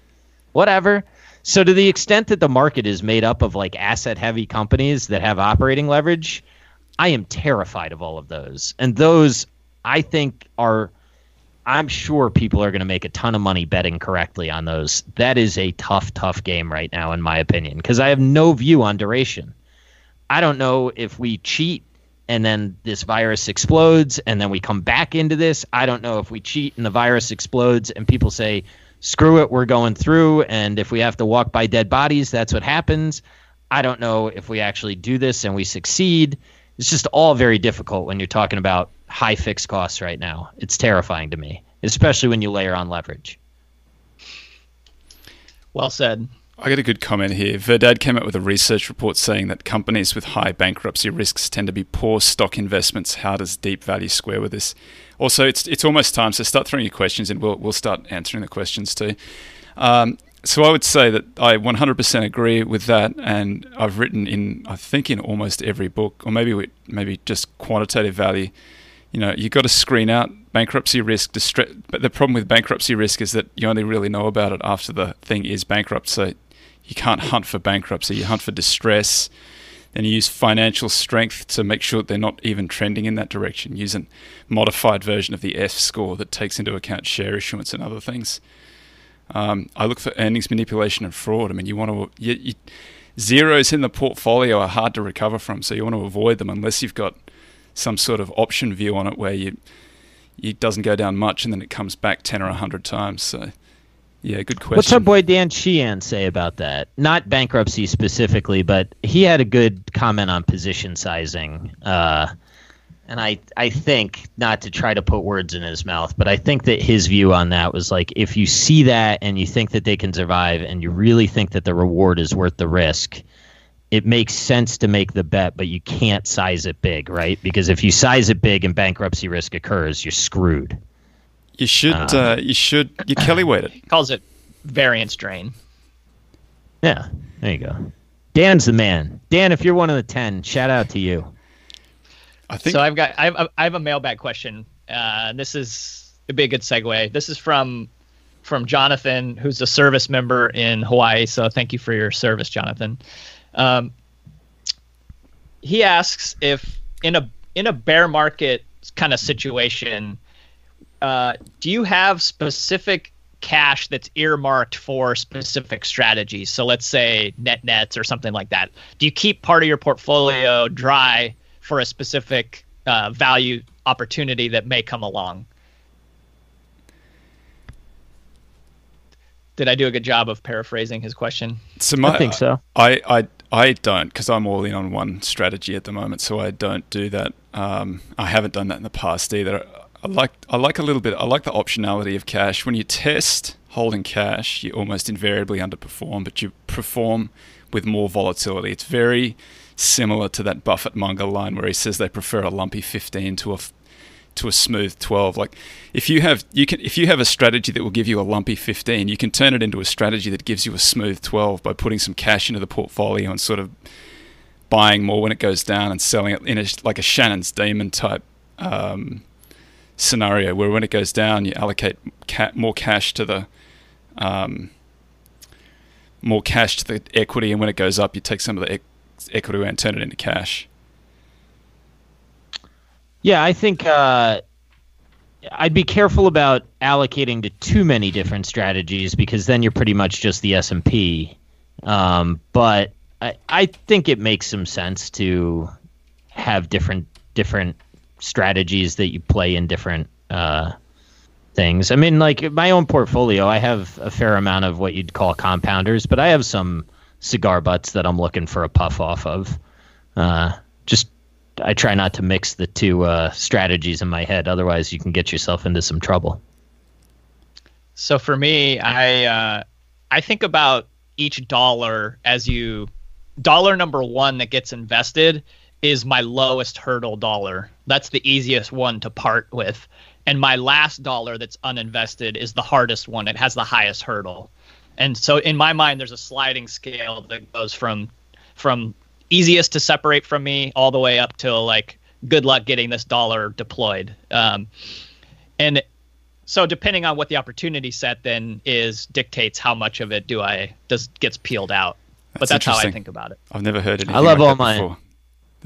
whatever. So to the extent that the market is made up of like asset heavy companies that have operating leverage, I am terrified of all of those. And those I think are I'm sure people are going to make a ton of money betting correctly on those. That is a tough, tough game right now, in my opinion, because I have no view on duration. I don't know if we cheat and then this virus explodes and then we come back into this. I don't know if we cheat and the virus explodes and people say, screw it, we're going through. And if we have to walk by dead bodies, that's what happens. I don't know if we actually do this and we succeed. It's just all very difficult when you're talking about high fixed costs right now. It's terrifying to me, especially when you layer on leverage. Well said. I got a good comment here. Verdad came out with a research report saying that companies with high bankruptcy risks tend to be poor stock investments. How does deep value square with this? Also, it's it's almost time, so start throwing your questions in. We'll we'll start answering the questions too. Um, so I would say that I 100% agree with that, and I've written in I think in almost every book, or maybe maybe just quantitative value. You know, you've got to screen out bankruptcy risk. But the problem with bankruptcy risk is that you only really know about it after the thing is bankrupt. So you can't hunt for bankruptcy, you hunt for distress. Then you use financial strength to make sure that they're not even trending in that direction. Use a modified version of the F score that takes into account share issuance and other things. Um, I look for earnings manipulation and fraud. I mean, you want to you, you, zeros in the portfolio are hard to recover from, so you want to avoid them unless you've got some sort of option view on it where you it doesn't go down much and then it comes back ten or hundred times. So yeah, good question. What's our boy Dan Sheehan say about that? Not bankruptcy specifically, but he had a good comment on position sizing. Uh, and I, I think not to try to put words in his mouth, but I think that his view on that was like if you see that and you think that they can survive and you really think that the reward is worth the risk, it makes sense to make the bet, but you can't size it big, right? Because if you size it big and bankruptcy risk occurs, you're screwed. You should. Uh, uh, you should. You Kelly weighted. Calls it variance drain. Yeah, there you go. Dan's the man. Dan, if you're one of the ten, shout out to you. I think. So I've got. I have. I have a mailbag question. Uh, this is it'd be a big good segue. This is from from Jonathan, who's a service member in Hawaii. So thank you for your service, Jonathan. Um, he asks if in a in a bear market kind of situation uh, do you have specific cash that's earmarked for specific strategies? So let's say net nets or something like that. Do you keep part of your portfolio dry for a specific uh, value opportunity that may come along? Did I do a good job of paraphrasing his question? So my, I think so. I, I, I don't because I'm all in on one strategy at the moment, so I don't do that. Um, I haven't done that in the past either. I like I like a little bit. I like the optionality of cash. When you test holding cash, you almost invariably underperform, but you perform with more volatility. It's very similar to that Buffett Munger line where he says they prefer a lumpy 15 to a to a smooth 12 like if you have you can if you have a strategy that will give you a lumpy 15 you can turn it into a strategy that gives you a smooth 12 by putting some cash into the portfolio and sort of buying more when it goes down and selling it in a, like a Shannon's demon type um, scenario where when it goes down, you allocate ca- more cash to the um, more cash to the equity, and when it goes up, you take some of the e- equity and turn it into cash. Yeah, I think uh, I'd be careful about allocating to too many different strategies because then you're pretty much just the S and P. Um, but I, I think it makes some sense to have different different strategies that you play in different uh, things. I mean, like my own portfolio, I have a fair amount of what you'd call compounders, but I have some cigar butts that I'm looking for a puff off of. Uh, just I try not to mix the two uh, strategies in my head, otherwise you can get yourself into some trouble. So for me, I uh, I think about each dollar as you dollar number one that gets invested is my lowest hurdle dollar. That's the easiest one to part with. And my last dollar that's uninvested is the hardest one. It has the highest hurdle. And so in my mind there's a sliding scale that goes from from easiest to separate from me all the way up to like good luck getting this dollar deployed. Um, and so depending on what the opportunity set then is dictates how much of it do I does gets peeled out. That's but that's how I think about it. I've never heard it. I love like all my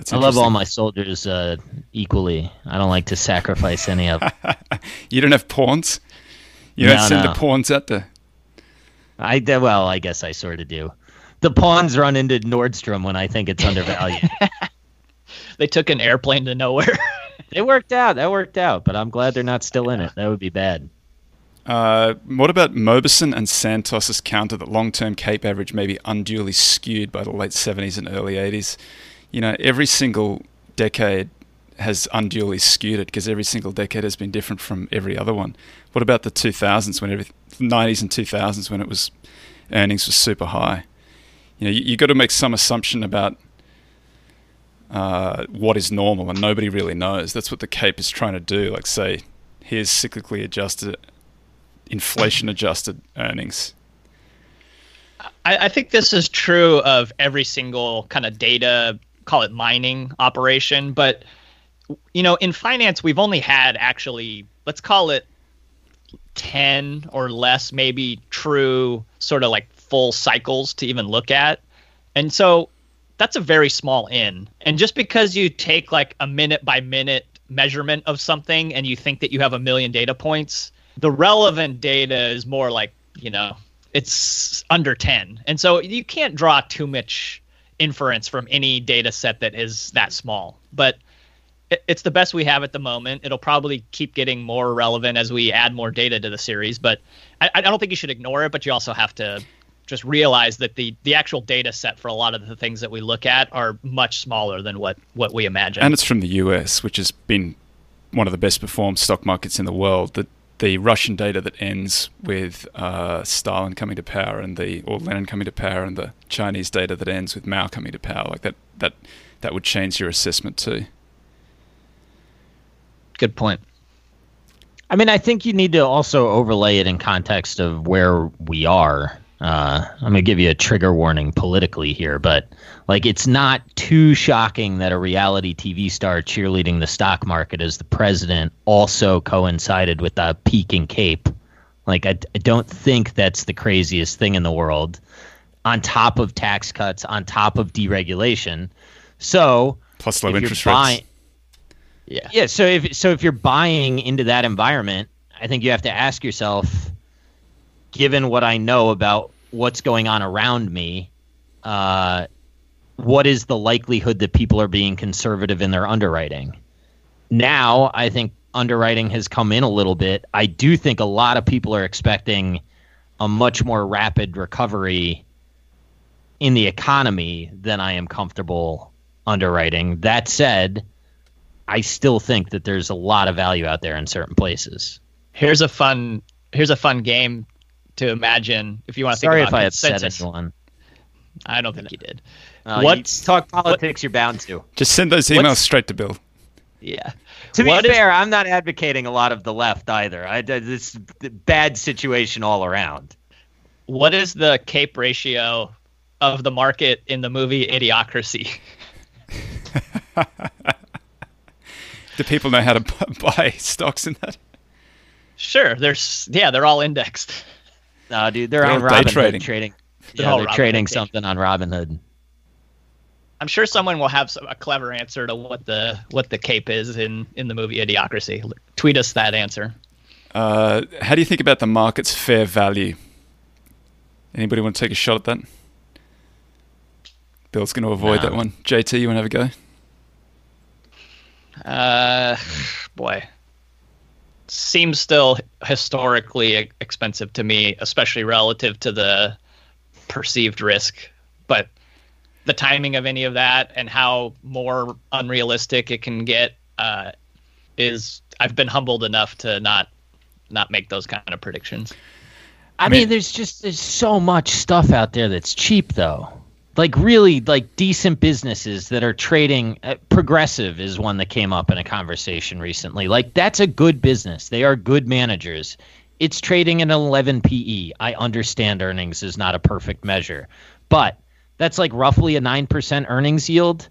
That's I love all my soldiers uh, equally. I don't like to sacrifice any of them. you don't have pawns? You don't send no. the pawns out there? I d- well, I guess I sort of do. The pawns run into Nordstrom when I think it's undervalued. They took an airplane to nowhere. it worked out. That worked out. But I'm glad they're not still in it. That would be bad. Uh, what about Mobison and Santos' counter that long-term Cape average may be unduly skewed by the late 70s and early 80s? You know, every single decade has unduly skewed it because every single decade has been different from every other one. What about the 2000s when every 90s and 2000s when it was earnings were super high? You know, you, you got to make some assumption about uh, what is normal, and nobody really knows. That's what the Cape is trying to do. Like, say, here's cyclically adjusted inflation adjusted earnings. I, I think this is true of every single kind of data, call it mining operation. But, you know, in finance, we've only had actually, let's call it 10 or less, maybe true sort of like full cycles to even look at. And so that's a very small in. And just because you take like a minute by minute measurement of something and you think that you have a million data points, the relevant data is more like, you know, it's under 10. And so you can't draw too much inference from any data set that is that small. But it- it's the best we have at the moment. It'll probably keep getting more relevant as we add more data to the series. But I, I don't think you should ignore it, but you also have to just realize that the, the actual data set for a lot of the things that we look at are much smaller than what, what we imagine. And it's from the US, which has been one of the best performed stock markets in the world. The Russian data that ends with uh, Stalin coming to power and the or Lenin coming to power, and the Chinese data that ends with Mao coming to power, like that, that, that would change your assessment too. Good point. I mean, I think you need to also overlay it in context of where we are. Uh, I'm going to give you a trigger warning politically here, but like it's not too shocking that a reality TV star cheerleading the stock market as the president also coincided with a peak in Cape. Like, I, I don't think that's the craziest thing in the world. On top of tax cuts, on top of deregulation. So, Plus low interest buying- rates. Yeah. yeah, so if so if you're buying into that environment, I think you have to ask yourself, given what I know about what's going on around me, uh, what is the likelihood that people are being conservative in their underwriting? Now, I think underwriting has come in a little bit. I do think a lot of people are expecting a much more rapid recovery in the economy than I am comfortable underwriting. That said, I still think that there's a lot of value out there in certain places. Here's a fun here's a fun game to imagine if you want to Sorry think if about I upset consensus. anyone. I don't think you did. Uh, What's- you talk politics? You're bound to. Just send those emails What's- straight to Bill. Yeah. To What be is- fair, I'm not advocating a lot of the left either. I, this bad situation all around. What is the cape ratio of the market in the movie Idiocracy? Do people know how to buy stocks in that? Sure, there's yeah, they're all indexed. No, dude, they're, They're on all Robinhood trading. trading. They're Yeah, they're Robinhood trading trading. something on Robinhood. I'm sure someone will have some, a clever answer to what the what the cape is in in the movie Idiocracy. Tweet us that answer. Uh, how do you think about the market's fair value? Anybody want to take a shot at that? Bill's going to avoid No. that one. JT, you want to have a go? Uh, boy, seems still historically e- expensive to me, especially relative to the perceived risk. But the timing of any of that and how more unrealistic it can get uh, is I've been humbled enough to not not make those kind of predictions. I, mean- mean, there's just there's so much stuff out there that's cheap though. Like really like decent businesses that are trading uh, progressive is one that came up in a conversation recently. Like that's a good business. They are good managers. It's trading at an 11 PE. I understand earnings is not a perfect measure, but that's like roughly a 9% earnings yield.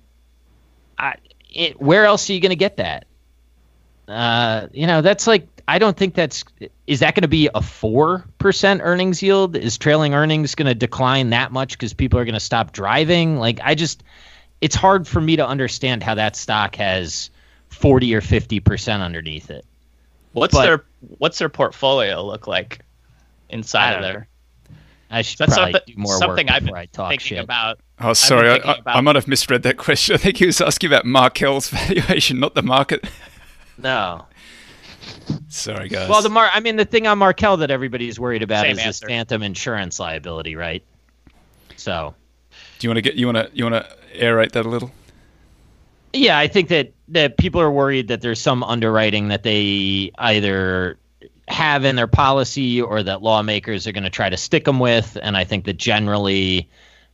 I, it, where else are you going to get that? Uh, you know, that's like I don't think that's is that going to be a four percent earnings yield? Is trailing earnings going to decline that much because people are going to stop driving? Like I just it's hard for me to understand how that stock has 40 or 50 percent underneath it. What's but, their What's their portfolio look like inside of there? I should That's probably do more something work I've been I talk thinking shit. about. Oh, sorry, I, I, I, might have misread that question. I think he was asking about Markel's valuation, not the market. No. Sorry, guys. Well, the Mar- I mean, the thing on Markel that everybody's worried about Same is answer. this phantom insurance liability, right? So. Do you want to get you want to you want to aerate that a little? Yeah, I think that that people are worried that there's some underwriting that they either have in their policy or that lawmakers are going to try to stick them with. And I think that generally,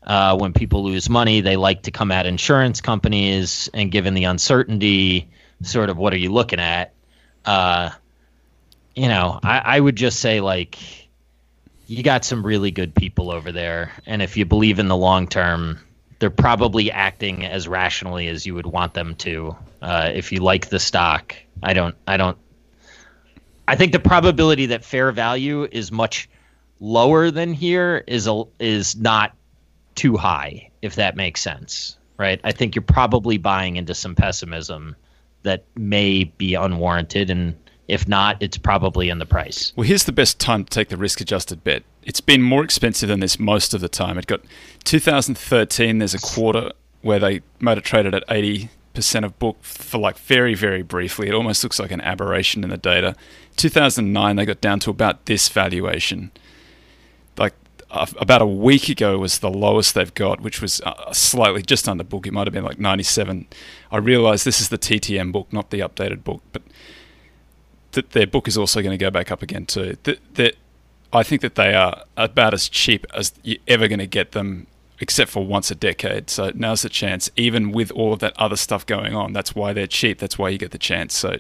uh, when people lose money, they like to come at insurance companies. And given the uncertainty, sort of what are you looking at? Uh, you know, I, I would just say, like, you got some really good people over there. And if you believe in the long term, they're probably acting as rationally as you would want them to. Uh, if you like the stock, I don't, I don't I think the probability that fair value is much lower than here is a, is not too high, if that makes sense, right? I think you're probably buying into some pessimism that may be unwarranted, and if not, it's probably in the price. Well, here's the best time to take the risk-adjusted bet. It's been more expensive than this most of the time. It got 2013. There's a quarter where they made it traded at 80 percent of book for like very very briefly. It almost looks like an aberration in the data. 2009 they got down to about this valuation. Like about a week ago was the lowest they've got, which was uh, slightly just under book. It might have been like 97. I realize this is the TTM book, not the updated book, but that their book is also going to go back up again too. That, that I think that they are about as cheap as you're ever going to get them except for once a decade. So now's the chance, even with all of that other stuff going on. That's why they're cheap. That's why you get the chance. So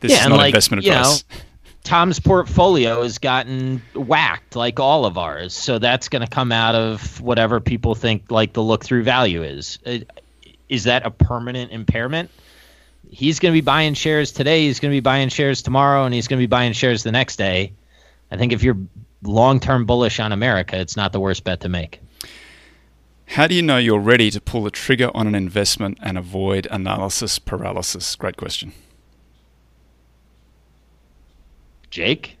this yeah, is not like, investment advice. Know, Tom's portfolio has gotten whacked like all of ours. So that's going to come out of whatever people think like the look through value is. Uh, is that a permanent impairment? He's going to be buying shares today. He's going to be buying shares tomorrow, and he's going to be buying shares the next day. I think if you're long term bullish on America, it's not the worst bet to make. How do you know you're ready to pull the trigger on an investment and avoid analysis paralysis? Great question. Jake?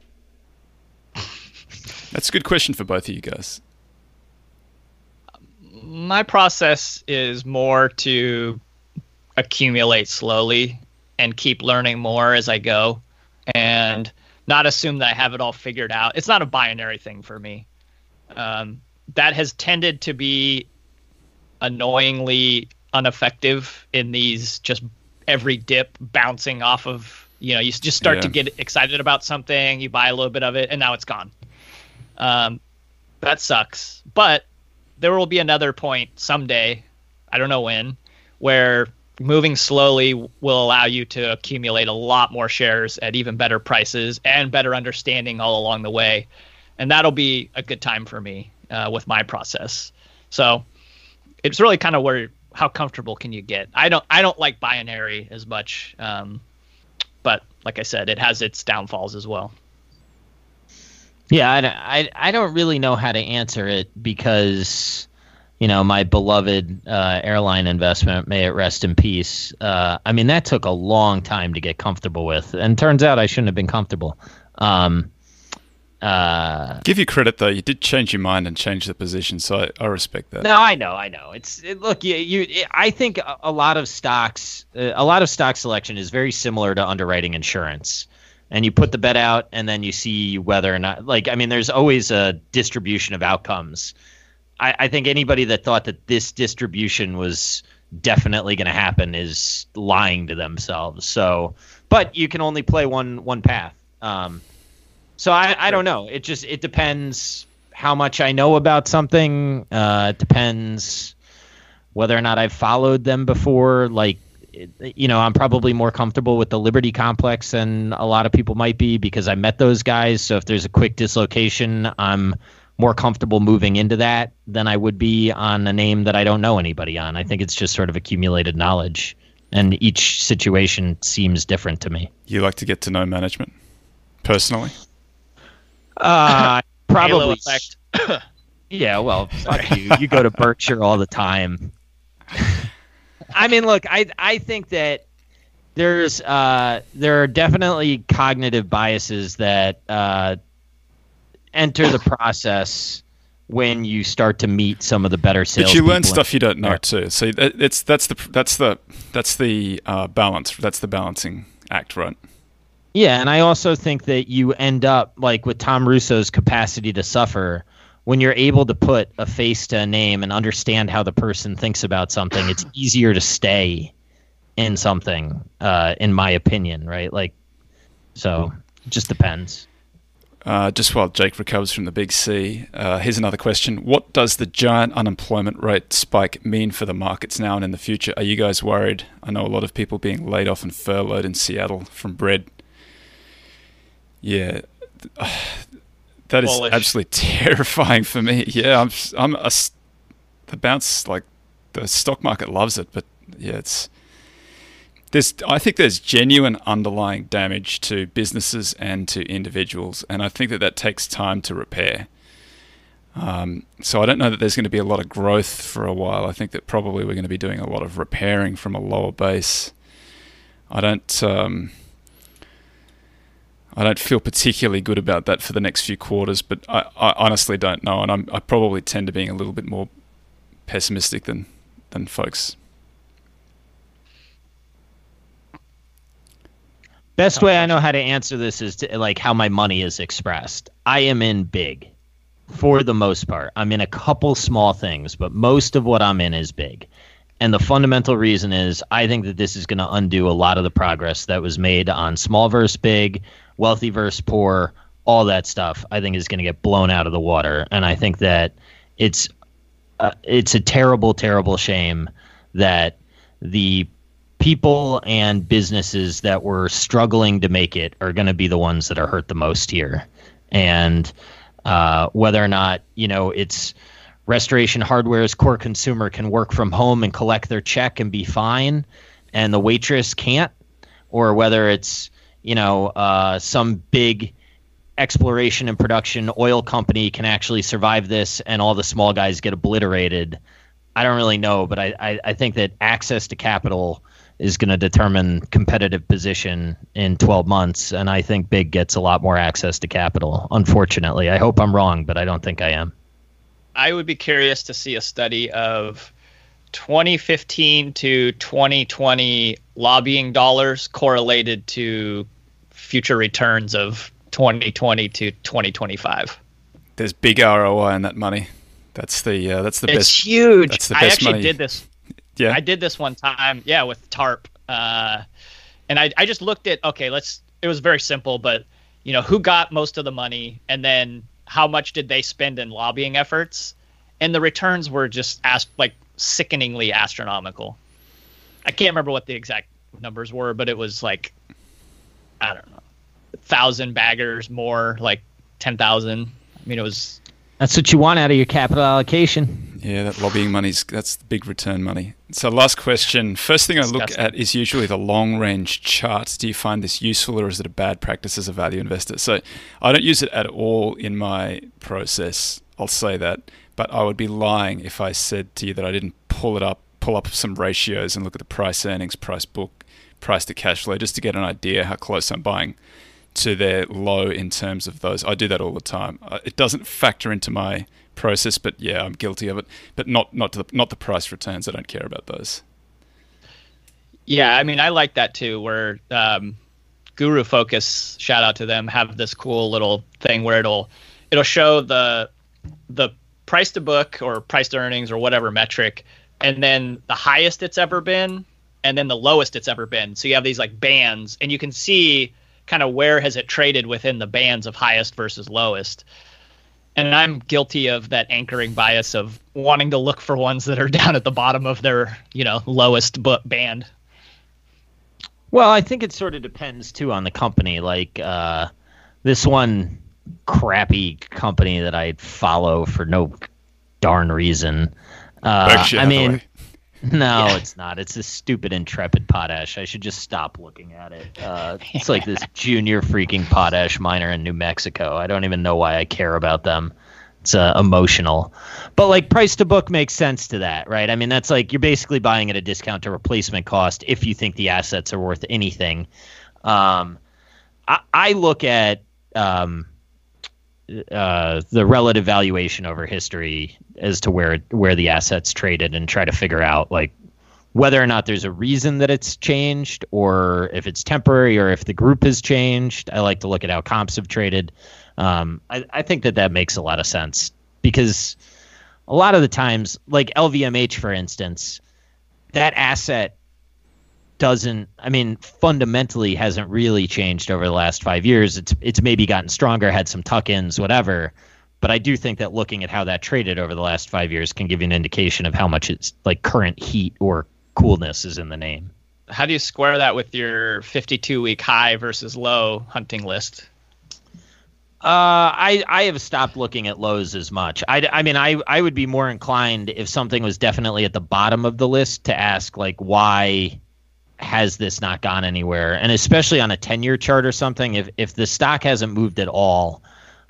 That's a good question for both of you guys. My process is more to accumulate slowly and keep learning more as I go. And not assume that I have it all figured out. It's not a binary thing for me. Um, that has tended to be annoyingly ineffective in these just every dip bouncing off of you know you just start yeah. to get excited about something you buy a little bit of it and now it's gone um, that sucks but there will be another point someday i don't know when where moving slowly will allow you to accumulate a lot more shares at even better prices and better understanding all along the way. And that'll be a good time for me uh, with my process. So it's really kind of where how comfortable can you get? I don't I don't like binary as much, um, but like I said, it has its downfalls as well. Yeah, I, I, I don't really know how to answer it because you know, my beloved uh, airline investment, may it rest in peace. Uh, I mean, that took a long time to get comfortable with, and turns out I shouldn't have been comfortable. Um, uh, Give you credit though, you did change your mind and change the position, so I, I respect that. No, I know, I know. It's it, look, you, you it, I think a, a, lot of stocks, uh, a lot of stock selection is very similar to underwriting insurance. And you put the bet out, and then you see whether or not, like, I mean, there's always a distribution of outcomes I, I think anybody that thought that this distribution was definitely going to happen is lying to themselves. So, but you can only play one one path. Um, so I, I don't know. It just it depends how much I know about something. Uh, it depends whether or not I've followed them before. Like, you know, I'm probably more comfortable with the Liberty Complex than a lot of people might be because I met those guys. So if there's a quick dislocation, I'm more comfortable moving into that than I would be on a name that I don't know anybody on. I think it's just sort of accumulated knowledge, and each situation seems different to me. You like to get to know management personally? Uh, probably. Yeah, well, fuck you. You go to Berkshire all the time. I mean, look, I I think that there's uh, there are definitely cognitive biases that uh, enter the process when you start to meet some of the better sales. But you learn stuff you don't know too. So it's that's the that's the that's the uh, balance. That's the balancing act, right? Yeah, and I also think that you end up like with Tom Russo's capacity to suffer when you're able to put a face to a name and understand how the person thinks about something. It's easier to stay in something, uh, in my opinion, right? Like, so it just depends. Uh, just while Jake recovers from the big C, uh, here's another question. What does the giant unemployment rate spike mean for the markets now and in the future? Are you guys worried? I know a lot of people being laid off and furloughed in Seattle from bread. Yeah, that is Bullish. absolutely terrifying for me. Yeah, I'm, I'm a, the bounce, like, the stock market loves it, but yeah, it's there's I think there's genuine underlying damage to businesses and to individuals, and I think that that takes time to repair. Um, so I don't know that there's going to be a lot of growth for a while. I think that probably we're going to be doing a lot of repairing from a lower base. I don't. Um, I don't feel particularly good about that for the next few quarters, but I, I honestly don't know, and I'm, I probably tend to being a little bit more pessimistic than than folks. Best way I know how to answer this is to, like how my money is expressed. I am in big for the most part. I'm in a couple small things, but most of what I'm in is big. And the fundamental reason is I think that this is going to undo a lot of the progress that was made on small versus big, wealthy versus poor, all that stuff. I think is going to get blown out of the water. And I think that it's uh, it's a terrible, terrible shame that the people and businesses that were struggling to make it are going to be the ones that are hurt the most here. And uh, whether or not, you know, it's restoration hardware's core consumer can work from home and collect their check and be fine, and the waitress can't, or whether it's, you know, uh, some big exploration and production oil company can actually survive this and all the small guys get obliterated. I don't really know, but I, I, I think that access to capital is going to determine competitive position in 12 months. And I think Big gets a lot more access to capital, unfortunately. I hope I'm wrong, but I don't think I am. I would be curious to see a study of 2015 to 2020 lobbying dollars correlated to future returns of 2020 to 2025. There's big ROI on that money. That's the uh, that's the it's best. It's huge. That's the best I actually money. did this yeah. I did this one time, yeah, with TARP. Uh, and I, I just looked at, okay, let's, it was very simple, but, you know, who got most of the money and then how much did they spend in lobbying efforts? And the returns were just as, like sickeningly astronomical. I can't remember what the exact numbers were, but it was like, I don't know, thousand baggers more, like 10,000. I mean, it was. That's what you want out of your capital allocation. Yeah, that lobbying money's that's the big return money. So last question. First thing I look at is usually the long range charts. Do you find this useful or is it a bad practice as a value investor? So I don't use it at all in my process. I'll say that. But I would be lying if I said to you that I didn't pull it up, pull up some ratios and look at the price earnings, price book, price to cash flow, just to get an idea how close I'm buying to their low in terms of those. I do that all the time. Uh, it doesn't factor into my process, but yeah, I'm guilty of it. But not not the not the price returns. I don't care about those. Yeah, I mean, I like that too. Where um, Guru Focus, shout out to them, have this cool little thing where it'll it'll show the the price to book or price to earnings or whatever metric, and then the highest it's ever been, and then the lowest it's ever been. So you have these like bands, and you can see kind of where has it traded within the bands of highest versus lowest and I'm guilty of that anchoring bias of wanting to look for ones that are down at the bottom of their, you know, lowest book band. Well, I think it sort of depends too on the company. Like uh, this one crappy company that I follow for no darn reason. Uh, I mean, no, yeah. it's not. It's a stupid intrepid potash. I should just stop looking at it. Uh, it's like this junior freaking potash miner in New Mexico. I don't even know why I care about them. it's uh, emotional. But like price to book makes sense to that, right? I mean, that's like you're basically buying at a discount to replacement cost if you think the assets are worth anything. Um, I, I look at um, uh, the relative valuation over history as to where where the assets traded and try to figure out like whether or not there's a reason that it's changed or if it's temporary or if the group has changed. I like to look at how comps have traded. Um, I, I think that that makes a lot of sense because a lot of the times, like LVMH, for instance, that asset doesn't i mean fundamentally hasn't really changed over the last five years it's it's maybe gotten stronger had some tuck-ins whatever but i do think that looking at how that traded over the last five years can give you an indication of how much it's like current heat or coolness is in the name. How do you square that with your 52 week high versus low hunting list? Uh, I I have stopped looking at lows as much. I, I mean I I would be more inclined if something was definitely at the bottom of the list to ask like why has this not gone anywhere and especially on a 10 year chart or something if if the stock hasn't moved at all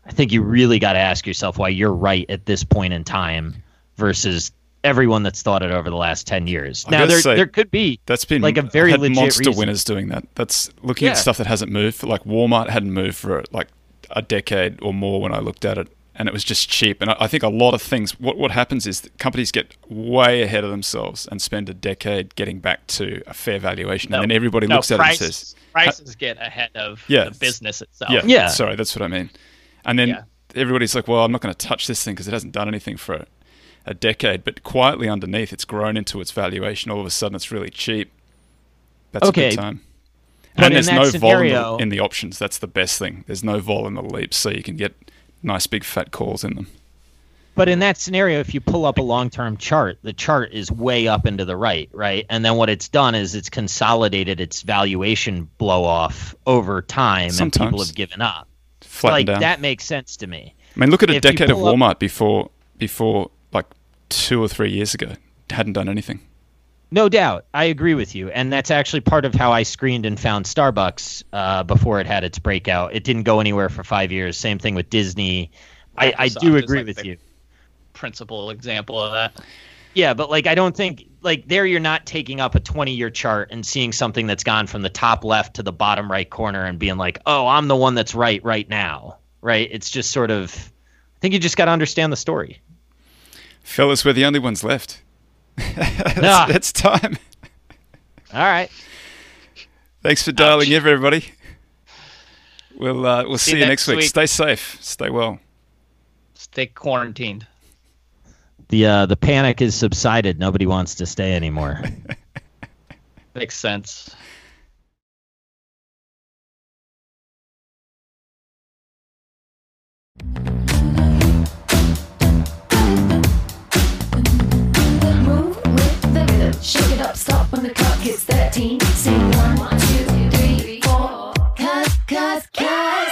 I think you really got to ask yourself why you're right at this point in time versus everyone that's thought it over the last 10 years. now there, say, there could be that's been like a very legit monster reason. winners doing that. That's looking yeah. at stuff that hasn't moved. Like Walmart hadn't moved for like a decade or more when I looked at it, and it was just cheap. And I, I think a lot of things. What what happens is companies get way ahead of themselves and spend a decade getting back to a fair valuation, no, and then everybody no, looks at price, it and says prices get ahead of yeah, the business itself. Yeah, yeah. Sorry, that's what I mean. And then. Yeah. Everybody's like, well, I'm not going to touch this thing because it hasn't done anything for a decade, but quietly underneath, it's grown into its valuation. All of a sudden, it's really cheap. That's okay. a good time. But and there's no scenario, vol in the, in the, options. That's the best thing. There's no vol in the leaps, so you can get nice big fat calls in them. But in that scenario, if you pull up a long-term chart, the chart is way up into the right, right? And then what it's done is it's consolidated its valuation blow off over time, Sometimes. and people have given up. Flattened like down. that makes sense to me. I mean, look at a if decade of Walmart up, before before like two or three years ago. Hadn't done anything. No doubt. I agree with you. And that's actually part of how I screened and found Starbucks uh, before it had its breakout. It didn't go anywhere for five years. Same thing with Disney. I, I do agree like with you. Principal example of that. Yeah, but like I don't think like there you're not taking up a 20 year chart and seeing something that's gone from the top left to the bottom right corner and being like, "Oh, I'm the one that's right right now." Right? It's just sort of I think you just got to understand the story. Fellas, we're the only ones left. It's, nah. it's time. All right. Thanks for dialing Ouch. in, everybody. We'll uh, we'll see, see you next week. week. Stay safe. Stay well. Stay quarantined. The uh, the panic is subsided. Nobody wants to stay anymore. Makes sense. Shake it up, stop when the clock hits 13. Sing one, two, three, four. Cause, cause, cause.